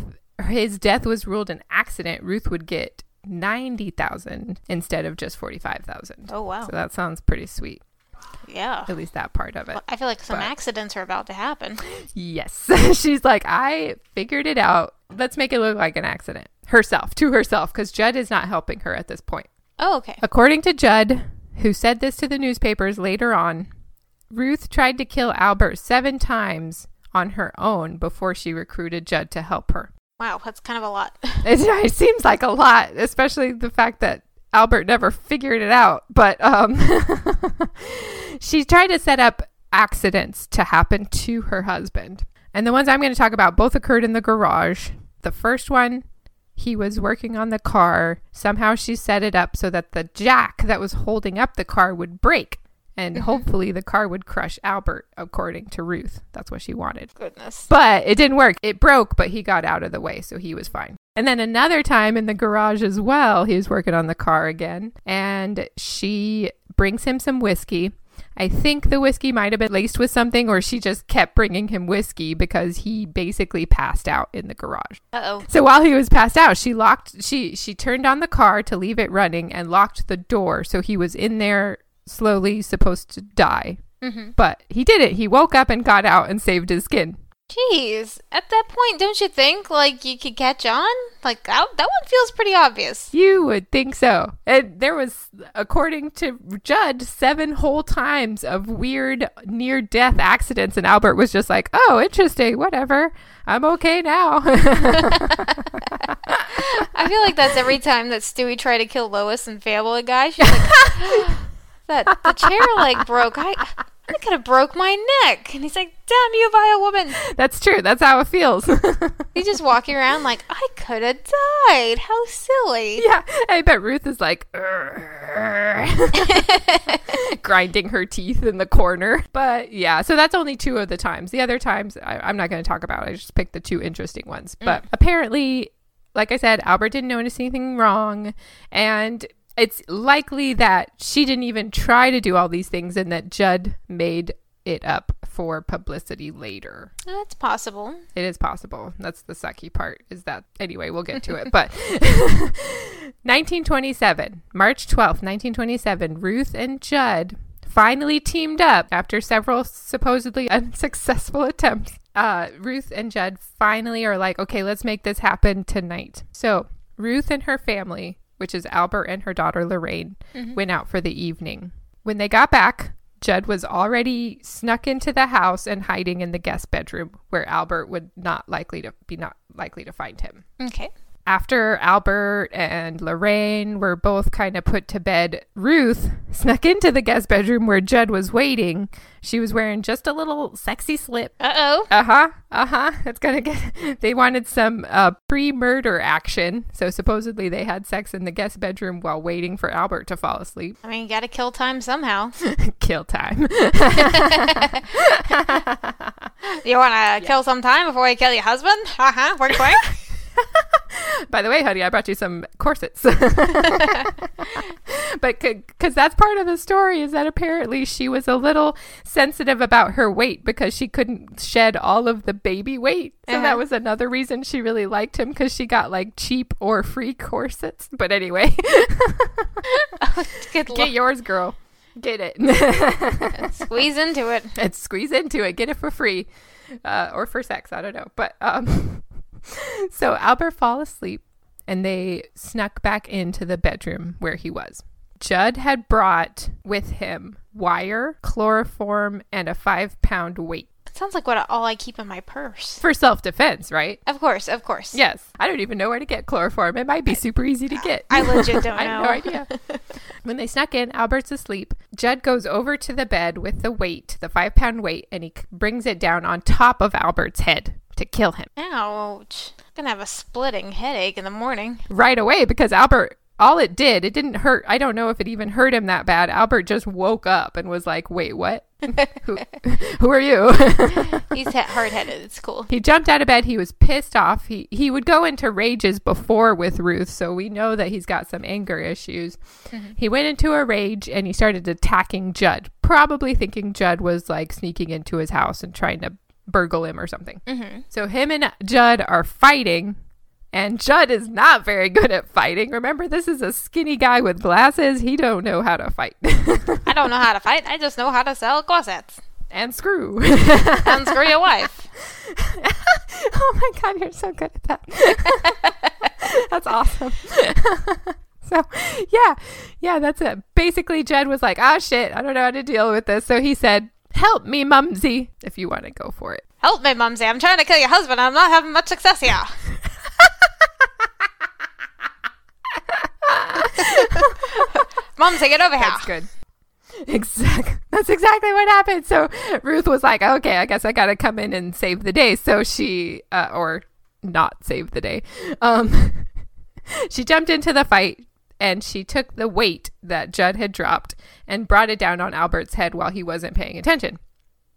his death was ruled an accident, Ruth would get 90,000 instead of just 45,000. Oh, wow. So that sounds pretty sweet. Yeah. At least that part of it. Well, I feel like some But- accidents are about to happen. [LAUGHS] Yes. [LAUGHS] She's like, I figured it out. Let's make it look like an accident. Herself, to herself, because Judd is not helping her at this point. Oh, okay. According to Judd, who said this to the newspapers later on, Ruth tried to kill Albert seven times on her own before she recruited Judd to help her. Wow, that's kind of a lot. [LAUGHS] It, it seems like a lot, especially the fact that Albert never figured it out. But um, [LAUGHS] she tried to set up accidents to happen to her husband. And the ones I'm going to talk about both occurred in the garage. The first one, he was working on the car. Somehow she set it up so that the jack that was holding up the car would break And hopefully the car would crush Albert, according to Ruth. That's what she wanted. Goodness. But it didn't work. It broke, but he got out of the way, so he was fine. And then another time in the garage as well, he was working on the car again, and she brings him some whiskey. I think the whiskey might have been laced with something, or she just kept bringing him whiskey because he basically passed out in the garage. Uh oh. So while he was passed out, she locked she she turned on the car to leave it running and locked the door so he was in there slowly supposed to die. Mm-hmm. But he did it. He woke up and got out and saved his skin. Jeez. At that point, don't you think like you could catch on? Like that, that one feels pretty obvious. You would think so. And there was, according to Judd, seven whole times of weird near death accidents. And Albert was just like, oh, interesting, whatever. I'm okay now. [LAUGHS] [LAUGHS] I feel like that's every time that Stewie tried to kill Lois and Family Guy. She's like, [LAUGHS] that the chair leg broke. I, I could have broke my neck. And he's like, damn you, vile woman. That's true. That's how it feels. He's just walking around like, I could have died. How silly. yeah. I bet Ruth is like, [LAUGHS] grinding her teeth in the corner. But yeah, so that's only two of the times. The other times, I, I'm not going to talk about. I just picked the two interesting ones. But mm. apparently, like I said, Albert didn't notice anything wrong. And it's likely that she didn't even try to do all these things and that Judd made it up for publicity later. That's possible. It is possible. That's the sucky part. Is that anyway? We'll get to it. But [LAUGHS] 1927, March 12th, 1927, Ruth and Judd finally teamed up after several supposedly [LAUGHS] unsuccessful attempts. Uh, Ruth and Judd finally are like, okay, let's make this happen tonight. So Ruth and her family, which is Albert and her daughter Lorraine, mm-hmm. went out for the evening. When they got back, Judd was already snuck into the house and hiding in the guest bedroom where Albert would not likely to be not likely to find him. Okay. After Albert and Lorraine were both kind of put to bed, Ruth snuck into the guest bedroom where Judd was waiting. She was wearing just a little sexy slip. Uh oh. Uh huh. Uh huh. It's gonna get. [LAUGHS] They wanted some uh, pre-murder action, so supposedly they had sex in the guest bedroom while waiting for Albert to fall asleep. I mean, you gotta kill time somehow. [LAUGHS] Kill time. [LAUGHS] You wanna kill some time before you kill your husband? Uh huh. Work, wink. [LAUGHS] By the way, honey, I brought you some corsets. [LAUGHS] but because that's part of the story is that apparently she was a little sensitive about her weight because she couldn't shed all of the baby weight. So Uh-huh. that was another reason she really liked him because she got like cheap or free corsets. But anyway, get yours, girl. Get it. Squeeze into it. [LAUGHS] and squeeze into it. Get it for free uh, or for sex. I don't know. But um, [LAUGHS] so Albert fall asleep and they snuck back into the bedroom where he was. Judd had brought with him wire, chloroform, and a five pound weight Sounds like what all I keep in my purse. for self defense, right? Of course, of course. Yes. I don't even know where to get chloroform. It might be super easy to get. I legit [LAUGHS] don't I have know. no idea. [LAUGHS] when they snuck in, Albert's asleep. Judd goes over to the bed with the weight, the five pound weight, and he brings it down on top of Albert's head to kill him Ouch. Gonna have a splitting headache in the morning. right away because Albert. All it did, it didn't hurt. I don't know if it even hurt him that bad. Albert just woke up and was like, "Wait, what? who, [LAUGHS] who are you?" He's hard headed. It's cool. He jumped out of bed. He was pissed off. He he would go into rages before with Ruth, so we know that he's got some anger issues. Mm-hmm. He went into a rage and he started attacking Judd, probably thinking Judd was like sneaking into his house and trying to burgle him or something. So him and Judd are fighting. And Judd is not very good at fighting. Remember, this is a skinny guy with glasses. He don't know how to fight. [LAUGHS] I don't know how to fight. I just know how to sell corsets and screw. and screw your wife. [LAUGHS] oh my god, you're so good at that. [LAUGHS] that's awesome. so, yeah, yeah, that's it. Basically, Jed was like, "Ah, shit, I don't know how to deal with this." So he said, "Help me, Mumsy, if you want to go for it." Help me, Mumsy. I'm trying to kill your husband. I'm not having much success here. [LAUGHS] Mumsy, get over here. That's good. Exactly. That's exactly what happened. So Ruth was like, "Okay, I guess I got to come in and save the day." So she, uh, or not save the day. Um, [LAUGHS] she jumped into the fight and she took the weight that Judd had dropped and brought it down on Albert's head while he wasn't paying attention.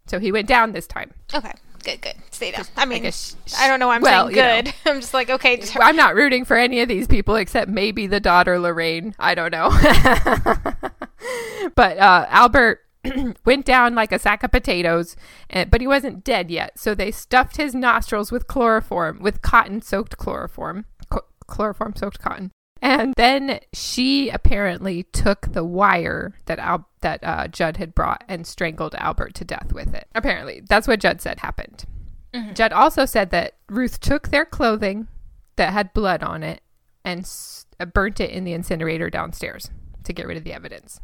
So he went down this time. Okay, good, good. Stay down. I mean, I, sh- don't know why I'm well, saying you know. good. [LAUGHS] I'm just like, okay, just I'm not rooting for any of these people except maybe the daughter Lorraine. I don't know. [LAUGHS] but uh, Albert [CLEARS THROAT] went down like a sack of potatoes, and, but he wasn't dead yet. So they stuffed his nostrils with chloroform, with cotton soaked chloroform, co- chloroform soaked cotton. And then she apparently took the wire that Al- that uh, Judd had brought and strangled Albert to death with it. Apparently, that's what Judd said happened. Judd also said that Ruth took their clothing that had blood on it and s- uh, burnt it in the incinerator downstairs to get rid of the evidence.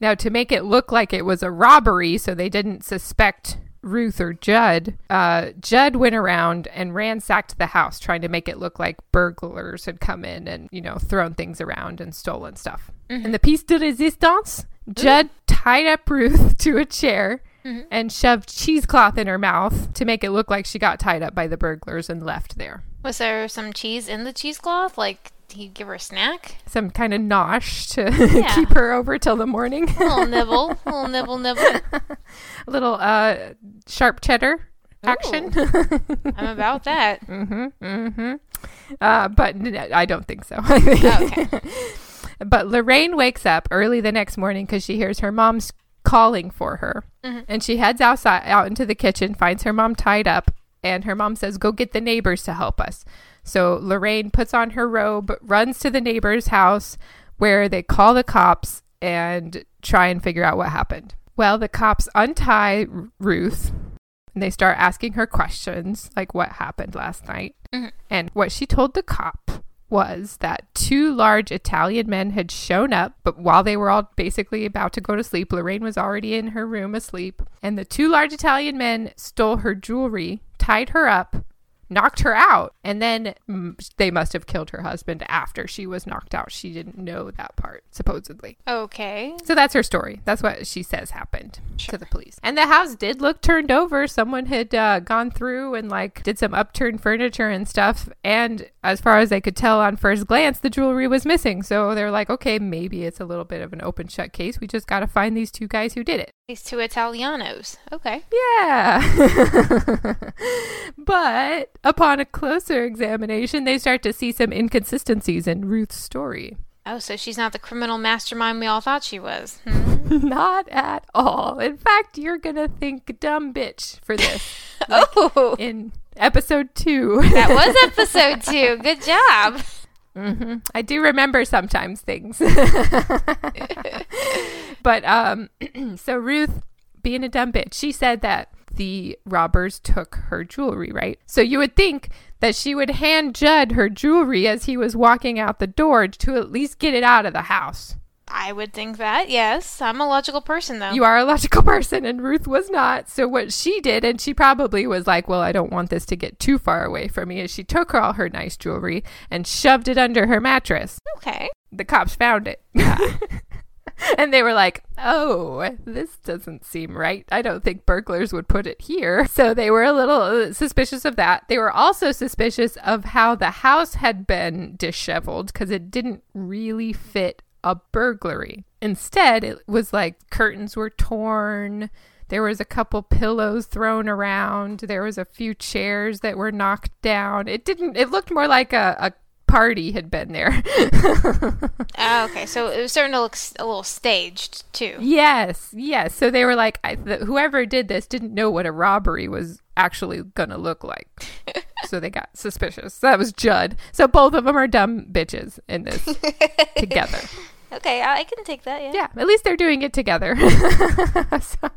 Now, to make it look like it was a robbery so they didn't suspect Ruth or Judd, uh, Judd went around and ransacked the house trying to make it look like burglars had come in and, you know, thrown things around and stolen stuff. Mm-hmm. And the piece de resistance, mm-hmm. Judd tied up Ruth [LAUGHS] to a chair mm-hmm. and shoved cheesecloth in her mouth to make it look like she got tied up by the burglars and left there. Was there some cheese in the cheesecloth? Like, did he give her a snack? Some kind of nosh to [LAUGHS] Yeah. keep her over till the morning. A little nibble, a little nibble, nibble. [LAUGHS] a little uh, sharp cheddar action. I'm about that. [LAUGHS] mm-hmm, mm-hmm. Uh, but I don't think so. Okay. But Lorraine wakes up early the next morning because she hears her mom's calling for her, and she heads outside out into the kitchen, finds her mom tied up, and her mom says, "Go get the neighbors to help us." So Lorraine puts on her robe, runs to the neighbor's house, where they call the cops and try and figure out what happened. Well, the cops untie Ruth and they start asking her questions like what happened last night. Mm-hmm. And what she told the cop was that two large Italian men had shown up, but while they were all basically about to go to sleep, Lorraine was already in her room asleep. And the two large Italian men stole her jewelry, tied her up, knocked her out, and then they must have killed her husband after she was knocked out. She didn't know that part, supposedly. Okay. So that's her story. That's what she says happened to the police. And the house did look turned over. Someone had uh, gone through and like did some upturned furniture and stuff. And as far as they could tell on first glance, the jewelry was missing. So they're like, okay, maybe it's a little bit of an open shut case. We just got to find these two guys who did it. These two Italianos. Okay. Yeah. [LAUGHS] but upon a closer examination, they start to see some inconsistencies in Ruth's story. Oh, so she's not the criminal mastermind we all thought she was. Hmm. [LAUGHS] Not at all. In fact, you're going to think dumb bitch for this. [LAUGHS] oh, in episode two. that was [LAUGHS] episode two. Good job. hmm I do remember sometimes things. but um, [CLEARS THROAT] so Ruth, being a dumb bitch, she said that the robbers took her jewelry, right? So you would think that she would hand Judd her jewelry as he was walking out the door to at least get it out of the house. I would think that. Yes, I'm a logical person though. You are a logical [LAUGHS] person, and Ruth was not. So what she did, and she probably was like, "Well, I don't want this to get too far away from me," is she took all her nice jewelry and shoved it under her mattress. okay. The cops found it. [LAUGHS] [LAUGHS] and they were like, "Oh, this doesn't seem right. I don't think burglars would put it here." So they were a little uh, suspicious of that. They were also suspicious of how the house had been disheveled because it didn't really fit a burglary. Instead, it was like curtains were torn. There was a couple pillows thrown around. There was a few chairs that were knocked down. It didn't. It looked more like a, a party had been there. [LAUGHS] Oh, okay. So it was starting to look a little staged too. yes, yes. So they were like, I, the, whoever did this didn't know what a robbery was actually gonna look like. [LAUGHS] so they got suspicious. That was Judd. So both of them are dumb bitches in this [LAUGHS] together. Okay, I I can take that. Yeah. Yeah, at least they're doing it together. So-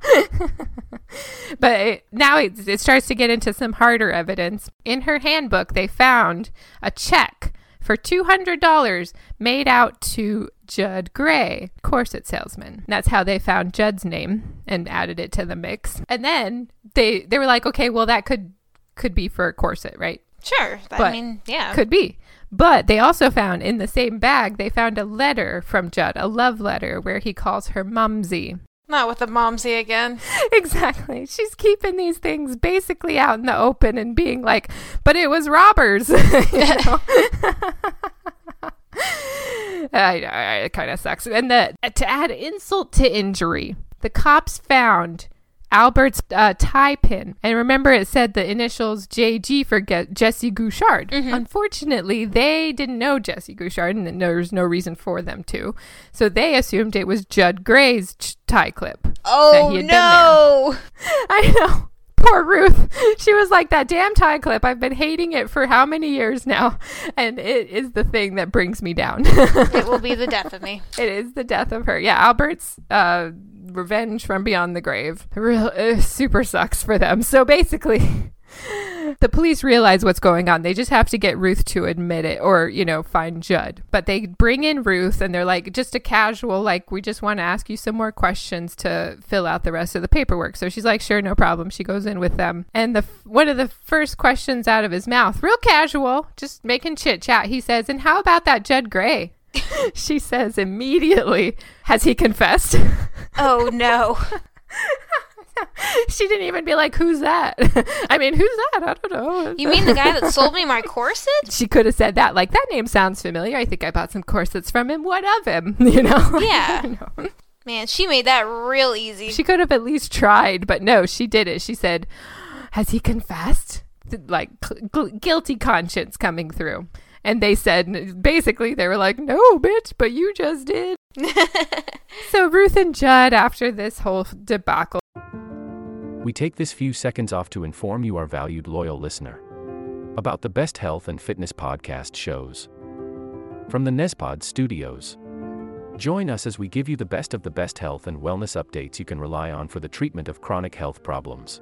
but it, now it, it starts to get into some harder evidence. In her handbook, they found a check for $200 made out to Judd Gray, corset salesman. That's how they found Judd's name and added it to the mix. And then they they were like, okay, well that could could be for a corset, right? Sure. I But mean, yeah. Could be. But they also found in the same bag, they found a letter from Judd, a love letter where he calls her mumsy. Not with the momsy again. [LAUGHS] exactly. She's keeping these things basically out in the open and being like, but it was robbers. [LAUGHS] [LAUGHS] I, it kind of sucks. And the, to add insult to injury, the cops found Albert's uh, tie pin. And remember, it said the initials JG for get Jesse Guishard. Unfortunately, they didn't know Jesse Guishard, and there was no reason for them to. So they assumed it was Judd Gray's ch- tie clip. Oh he had been no! [LAUGHS] I know. Poor Ruth. [LAUGHS] She was like, that damn tie clip. I've been hating it for how many years now? [LAUGHS] And it is the thing that brings me down. It will be the death of me. it is the death of her. Yeah, Albert's uh, revenge from beyond the grave. Real uh, super sucks for them. So basically, [LAUGHS] the police realize what's going on. They just have to get Ruth to admit it, or you know, find Judd. But they bring in Ruth, and they're like, just a casual, like, we just want to ask you some more questions to fill out the rest of the paperwork. So she's like, sure, no problem. She goes in with them, and the one of the first questions out of his mouth, real casual, just making chit chat. He says, "And how about that Judd Gray?" [LAUGHS] she says immediately, "Has he confessed?" Oh no! [LAUGHS] she didn't even be like, "Who's that?" [LAUGHS] I mean, who's that? I don't know. You mean the guy that sold me my corset? she could have said that. Like that name sounds familiar. I think I bought some corsets from him. What of him? You know? Yeah. Know? Man, she made that real easy. She could have at least tried, but no, she did it. She said, "Has he confessed?" Like cl- guilty conscience coming through. And they said, basically, they were like, "No, bitch, but you just did." [LAUGHS] so Ruth and Judd, after this whole debacle, We take this few seconds off to inform you, our valued loyal listener, about the best health and fitness podcast shows from the Nezpod studios. Join us as we give you the best of the best health and wellness updates you can rely on for the treatment of chronic health problems.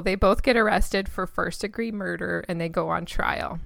They both get arrested for first degree murder and they go on trial.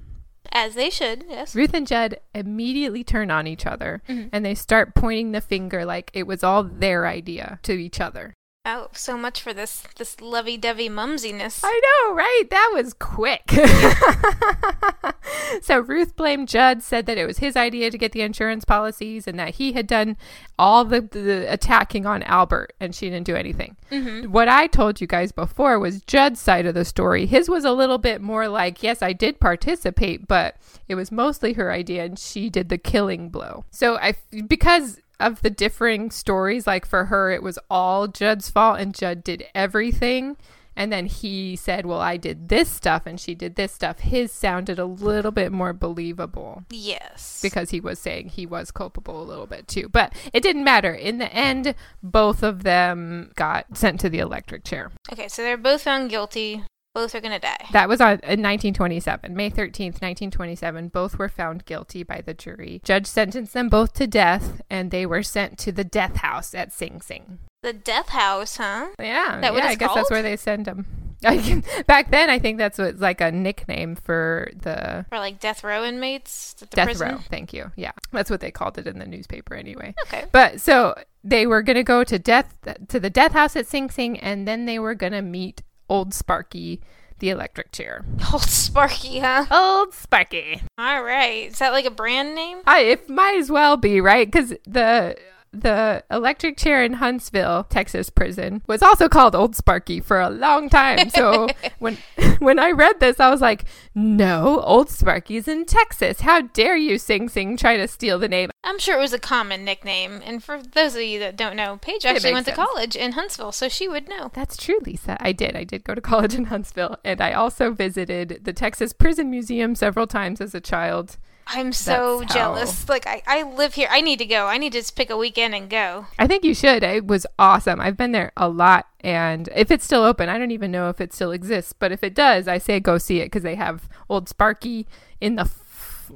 As they should, yes. Ruth and Judd immediately turn on each other Mhm. and they start pointing the finger like it was all their idea to each other. Oh, so much for this this lovey-dovey mumsiness. I know, right? That was quick. [LAUGHS] [LAUGHS] so Ruth blamed Judd, said that it was his idea to get the insurance policies and that he had done all the, the attacking on Albert and she didn't do anything. Mm-hmm. What I told you guys before was Judd's side of the story. His was a little bit more like, yes, I did participate, but it was mostly her idea and she did the killing blow. So I, because of the differing stories, like for her, it was all Judd's fault and Judd did everything. And then he said, well, I did this stuff and she did this stuff. His sounded a little bit more believable Yes. because he was saying he was culpable a little bit too. But it didn't matter. In the end, both of them got sent to the electric chair. okay, so they're both found guilty. Both are gonna die. That was on in 1927, May 13th, 1927. Both were found guilty by the jury. Judge sentenced them both to death, and they were sent to the death house at Sing Sing. The death house, huh? Yeah, That yeah. I guess that's where they send them. [LAUGHS] Can, back then, I think that's what like a nickname for the for like death row inmates the death prison. row. Thank you. Yeah, that's what they called it in the newspaper anyway. Okay. But so they were gonna go to death to the death house at Sing Sing, and then they were gonna meet old Sparky, the electric chair. [LAUGHS] Old Sparky, huh? Old Sparky. All right. Is that like a brand name? I it might as well be right because the the electric chair in Huntsville, Texas prison was also called Old Sparky for a long time. So [LAUGHS] when [LAUGHS] when I read this, I was like, "No, Old Sparky's in Texas. How dare you, Sing Sing, try to steal the name?" I'm sure it was a common nickname. And for those of you that don't know, Paige actually went to college in Huntsville, so she would know. That's true, Lisa. I did. I did go to [LAUGHS] college in Huntsville, and I also visited the Texas Prison Museum several times as a child. I'm so That's jealous. Like I, I live here. I need to go. I need to just pick a weekend and go. I think you should. It was awesome. I've been there a lot. And if it's still open, I don't even know if it still exists. But if it does, I say go see it because they have old Sparky in the f-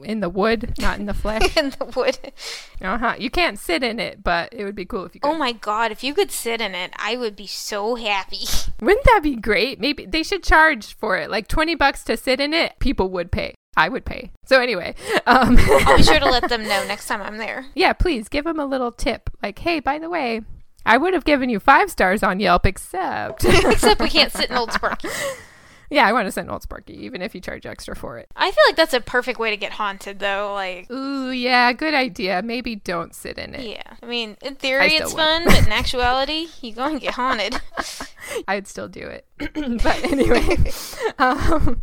in the wood, not in the flesh. [LAUGHS] in the wood. uh huh. You can't sit in it, but it would be cool if you could. Oh my god, if you could sit in it, I would be so happy. [LAUGHS] Wouldn't that be great? Maybe they should charge for it, like twenty bucks to sit in it. People would pay. I would pay. So anyway, um, I'll be sure to let them know [LAUGHS] next time I'm there. yeah, please give them a little tip. Like, hey, by the way, I would have given you five stars on Yelp, except Except we can't sit in Old Sparky. [LAUGHS] yeah, I want to send Old Sparky, even if you charge extra for it. I feel like that's a perfect way to get haunted, though. Like, Ooh, yeah, good idea. Maybe don't sit in it. yeah. I mean, in theory it's would. fun, but in actuality, [LAUGHS] you go and get haunted. [LAUGHS] I'd still do it. [CLEARS THROAT] but anyway, [LAUGHS] um,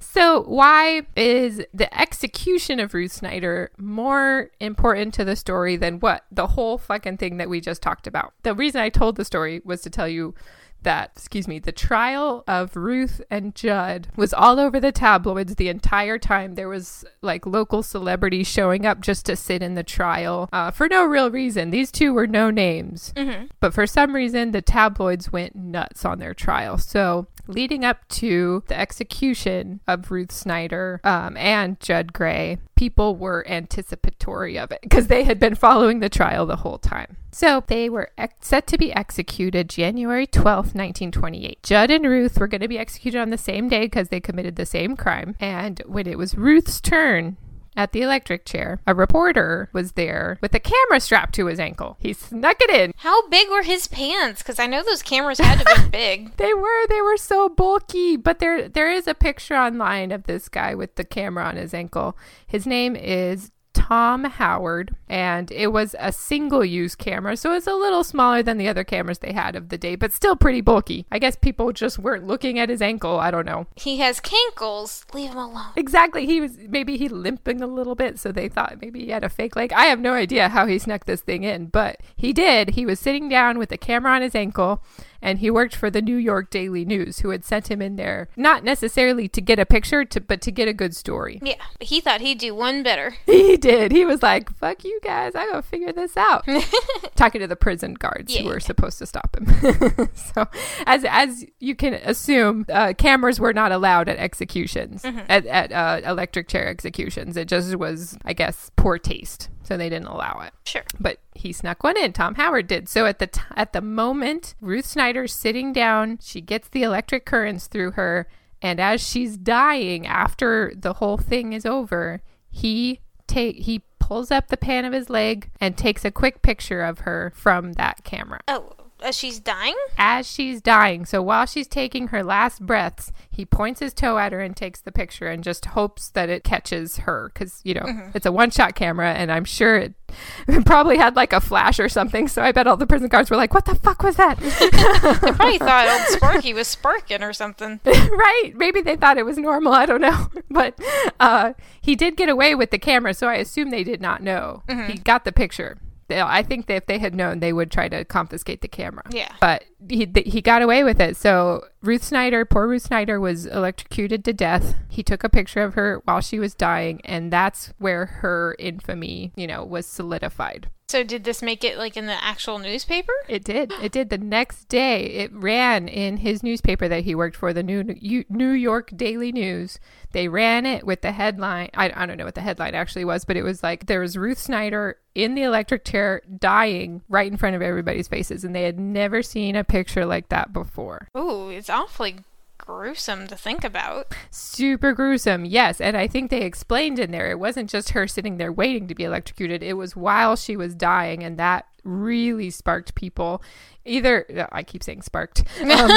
so why is the execution of Ruth Snyder more important to the story than what the whole fucking thing that we just talked about? The reason I told the story was to tell you that, excuse me, the trial of Ruth and Judd was all over the tabloids the entire time. There was like local celebrities showing up just to sit in the trial uh, for no real reason. These two were no names. But for some reason, the tabloids went nuts on their trial. So, leading up to the execution of Ruth Snyder um, and Judd Gray, people were anticipatory of it because they had been following the trial the whole time. So, they were ex- set to be executed January 12th, 1928. Judd and Ruth were going to be executed on the same day because they committed the same crime. And when it was Ruth's turn, at the electric chair, a reporter was there with a camera strapped to his ankle. He snuck it in. How big were his pants? Because I know those cameras had to be [LAUGHS] big. They were they were so bulky, but there there is a picture online of this guy with the camera on his ankle. His name is Tom Howard, and it was a single use camera, so it's a little smaller than the other cameras they had of the day, but still pretty bulky. I guess people just weren't looking at his ankle. I don't know. He has cankles. Leave him alone. Exactly. He was maybe he limping a little bit, so they thought maybe he had a fake leg. I have no idea how he snuck this thing in, but he did. He was sitting down with a camera on his ankle, and he worked for the New York Daily News, who had sent him in there not necessarily to get a picture, to but to get a good story. Yeah, he thought he'd do one better. [LAUGHS] He did. He was like, "Fuck you guys! I gotta figure this out." [LAUGHS] Talking to the prison guards who Yeah. were supposed to stop him. [LAUGHS] so, as as you can assume, uh, cameras were not allowed at executions, at, at uh, electric chair executions. It just was, I guess, poor taste, so they didn't allow it. Sure. But he snuck one in. Tom Howard did. So at the t- at the moment, Ruth Snyder's sitting down. She gets the electric currents through her, and as she's dying, after the whole thing is over, he take he pulls up the pan of his leg and takes a quick picture of her from that camera Oh, as she's dying? as she's dying. So while she's taking her last breaths, he points his toe at her and takes the picture and just hopes that it catches her because, you know, it's a one shot camera and I'm sure it, [LAUGHS] probably had like a flash or something. So I bet all the prison guards were like, what the fuck was that? [LAUGHS] they probably thought old [LAUGHS] Sparky was sparking or something. right? Maybe they thought it was normal. I don't know. But uh, he did get away with the camera, so I assume they did not know. He got the picture. They- I think that if they had known, they would try to confiscate the camera. Yeah. But he th- he got away with it. So Ruth Snyder, poor Ruth Snyder, was electrocuted to death. He took a picture of her while she was dying, and that's where her infamy, you know, was solidified. So did this make it like in the actual newspaper? It did. It did. The next day, it ran in his newspaper that he worked for, the New New York Daily News. They ran it with the headline. I, I don't know what the headline actually was, but it was like there was Ruth Snyder in the electric chair dying right in front of everybody's faces, and they had never seen a picture like that before. Ooh, it's awfully gruesome to think about. Super gruesome, yes. And I think they explained in there it wasn't just her sitting there waiting to be electrocuted, it was while she was dying, and that really sparked people. Either, I keep saying sparked, um, [LAUGHS]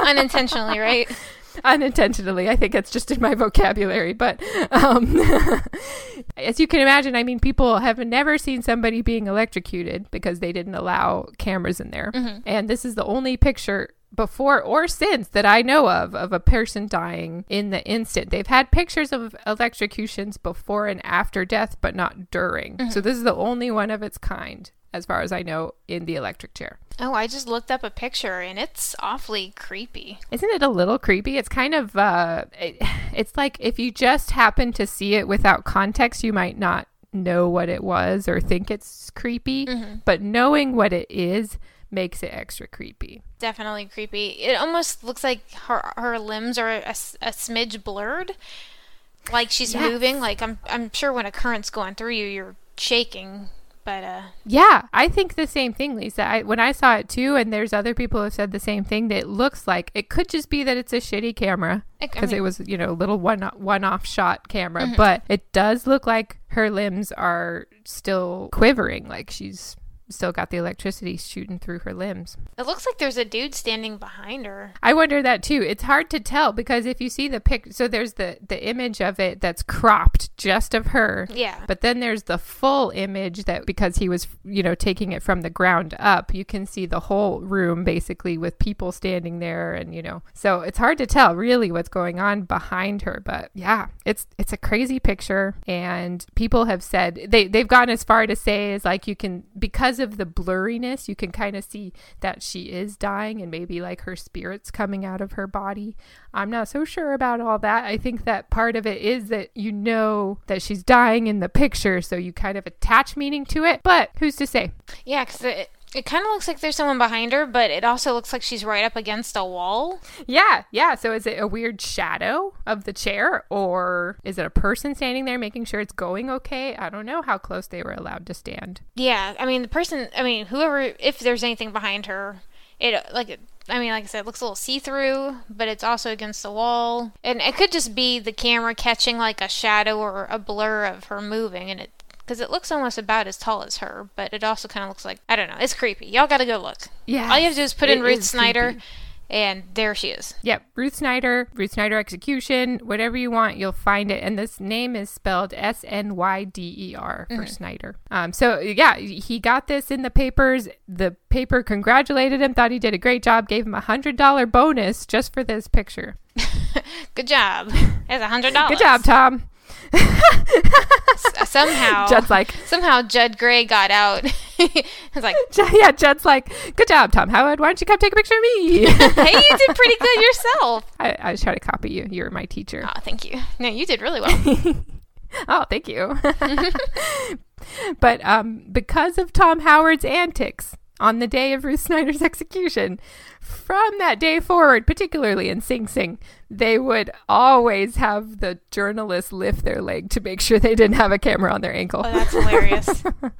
[LAUGHS] Unintentionally, right? Unintentionally. I think it's just in my vocabulary. But um, [LAUGHS] as you can imagine, I mean, people have never seen somebody being electrocuted because they didn't allow cameras in there. And this is the only picture before or since that I know of of a person dying in the instant. They've had pictures of electrocutions before and after death, but not during. So this is the only one of its kind, as far as I know, in the electric chair. Oh, I just looked up a picture and it's awfully creepy. Isn't it a little creepy? It's kind of uh it, it's like if you just happen to see it without context, you might not know what it was or think it's creepy, but knowing what it is makes it extra creepy. Definitely creepy. It almost looks like her her limbs are a smidge blurred, like she's Yes. moving. Like I'm I'm sure when a current's going through you, you're shaking. But uh, Yeah, I think the same thing, Lisa. I, when I saw it too, and there's other people who have said the same thing. That it looks like it could just be that it's a shitty camera I- I because it was, you know, a little one one off shot camera. But it does look like her limbs are still quivering, like she's still got the electricity shooting through her limbs. it looks like there's a dude standing behind her. I wonder that too. It's hard to tell because if you see the pic, so there's the the image of it that's cropped just of her. Yeah. But then there's the full image that because he was, you know, taking it from the ground up, you can see the whole room basically with people standing there and, you know. So it's hard to tell really what's going on behind her, but yeah, it's it's a crazy picture and people have said they they've gone as far to say is like you can because of the blurriness, you can kind of see that she is dying and maybe like her spirit's coming out of her body. I'm not so sure about all that. I think that part of it is that you know that she's dying in the picture, so you kind of attach meaning to it. But who's to say? Yeah, because it kind of looks like there's someone behind her, but it also looks like she's right up against a wall. Yeah, yeah. So is it a weird shadow of the chair, or is it a person standing there making sure it's going okay? I don't know how close they were allowed to stand. Yeah, I mean the person. I mean whoever, if there's anything behind her, it like. I mean, like I said, it looks a little see-through, but it's also against the wall, and it could just be the camera catching like a shadow or a blur of her moving, and it because it looks almost about as tall as her, but it also kind of looks like I don't know. It's creepy. Y'all got to go look. Yeah. All you have to do is put in Ruth Snyder, creepy. and there she is. Yep, Ruth Snyder, Ruth Snyder execution, whatever you want, you'll find it. And this name is spelled S N Y D E R for Snyder. Um, so yeah, he got this in the papers. The paper congratulated him, thought he did a great job, gave him a hundred dollar bonus just for this picture. [LAUGHS] Good job. It's a hundred dollars. Good job, Tom. Somehow, Judd's like, somehow Judd Gray got out. [LAUGHS] it's like, yeah, Judd's like, good job, Tom Howard. Why don't you come take a picture of me? [LAUGHS] hey, you did pretty good yourself. [LAUGHS] I, I was trying to copy you. You're my teacher. Oh, thank you. No, you did really well. Oh, thank you. but um, because of Tom Howard's antics on the day of Ruth Snyder's [LAUGHS] execution, from that day forward, particularly in Sing Sing, they would always have the journalists lift their leg to make sure they didn't have a camera on their ankle. Oh, that's hilarious. [LAUGHS] and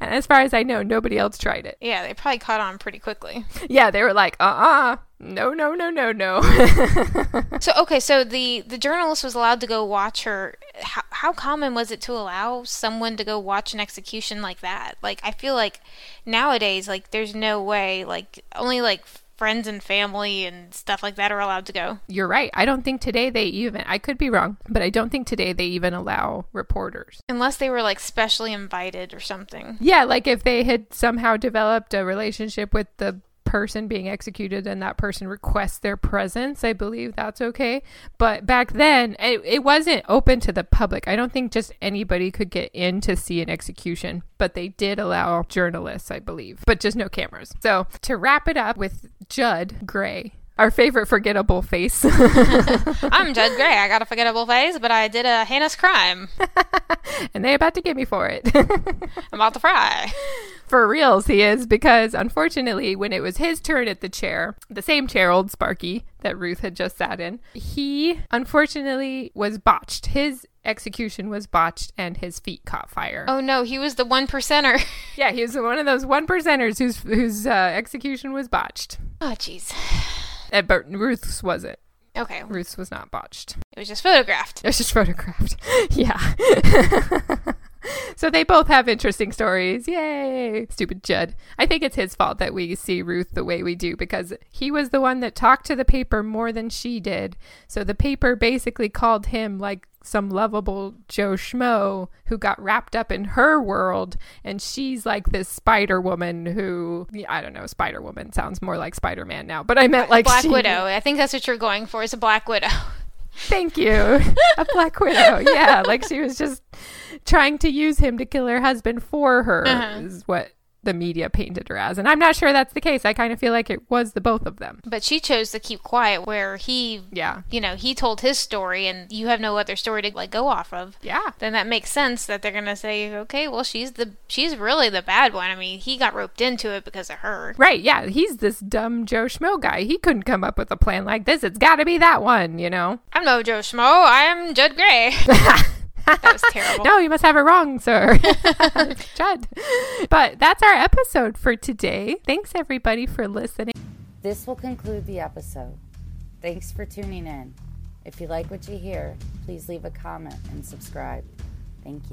as far as I know, nobody else tried it. Yeah, they probably caught on pretty quickly. Yeah, they were like, uh uh no, no, no, no, no. [LAUGHS] So, okay, so the the journalist was allowed to go watch her. How, how common was it to allow someone to go watch an execution like that? Like, I feel like nowadays, like, there's no way, like, only like friends and family and stuff like that are allowed to go. You're right. I don't think today they even, I could be wrong, but I don't think today they even allow reporters. Unless they were like specially invited or something. Yeah, like if they had somehow developed a relationship with the person being executed and that person requests their presence, I believe that's okay. But back then, it, it wasn't open to the public. I don't think just anybody could get in to see an execution, but they did allow journalists, I believe, but just no cameras. So to wrap it up with Judd Gray. Our favorite forgettable face. [LAUGHS] I'm [LAUGHS] Judd Gray. I got a forgettable face, but I did a heinous crime. [LAUGHS] and they about to get me for it. I'm about to fry. For reals, he is, because unfortunately, when it was his turn at the chair, the same chair, old Sparky, that Ruth had just sat in, he unfortunately was botched. His execution was botched and his feet caught fire. Oh no, he was the one percenter. [LAUGHS] Yeah, he was one of those one percenters whose, whose uh, execution was botched. Oh jeez. Uh, but Ruth's wasn't. Okay, Ruth's was not botched. it was just photographed. It was just photographed. [LAUGHS] yeah. [LAUGHS] [LAUGHS] so they both have interesting stories. Yay! Stupid Judd. I think it's his fault that we see Ruth the way we do because he was the one that talked to the paper more than she did. So the paper basically called him like some lovable Joe Schmo who got wrapped up in her world, and she's like this Spider Woman who I don't know. Spider Woman sounds more like Spider Man now, but I meant like Black she- Widow. I think that's what you're going for. Is a Black Widow. [LAUGHS] Thank you. A Black Widow. Yeah, like she was just trying to use him to kill her husband for her, Uh-huh. is what the media painted her as. And I'm not sure that's the case. I kind of feel like it was the both of them. But she chose to keep quiet, where he, Yeah. you know, he told his story, and you have no other story to like go off of. Yeah. Then that makes sense that they're gonna say, okay, well, she's the she's really the bad one. I mean, he got roped into it because of her. Right. Yeah. He's this dumb Joe Schmo guy. He couldn't come up with a plan like this. It's got to be that one, you know? I'm no Joe Schmo. I am Judd Gray. [LAUGHS] [LAUGHS] that was terrible. [LAUGHS] No, you must have it wrong, sir. [LAUGHS] Judd. But that's our episode for today. Thanks, everybody, for listening. This will conclude the episode. Thanks for tuning in. If you like what you hear, please leave a comment and subscribe. Thank you.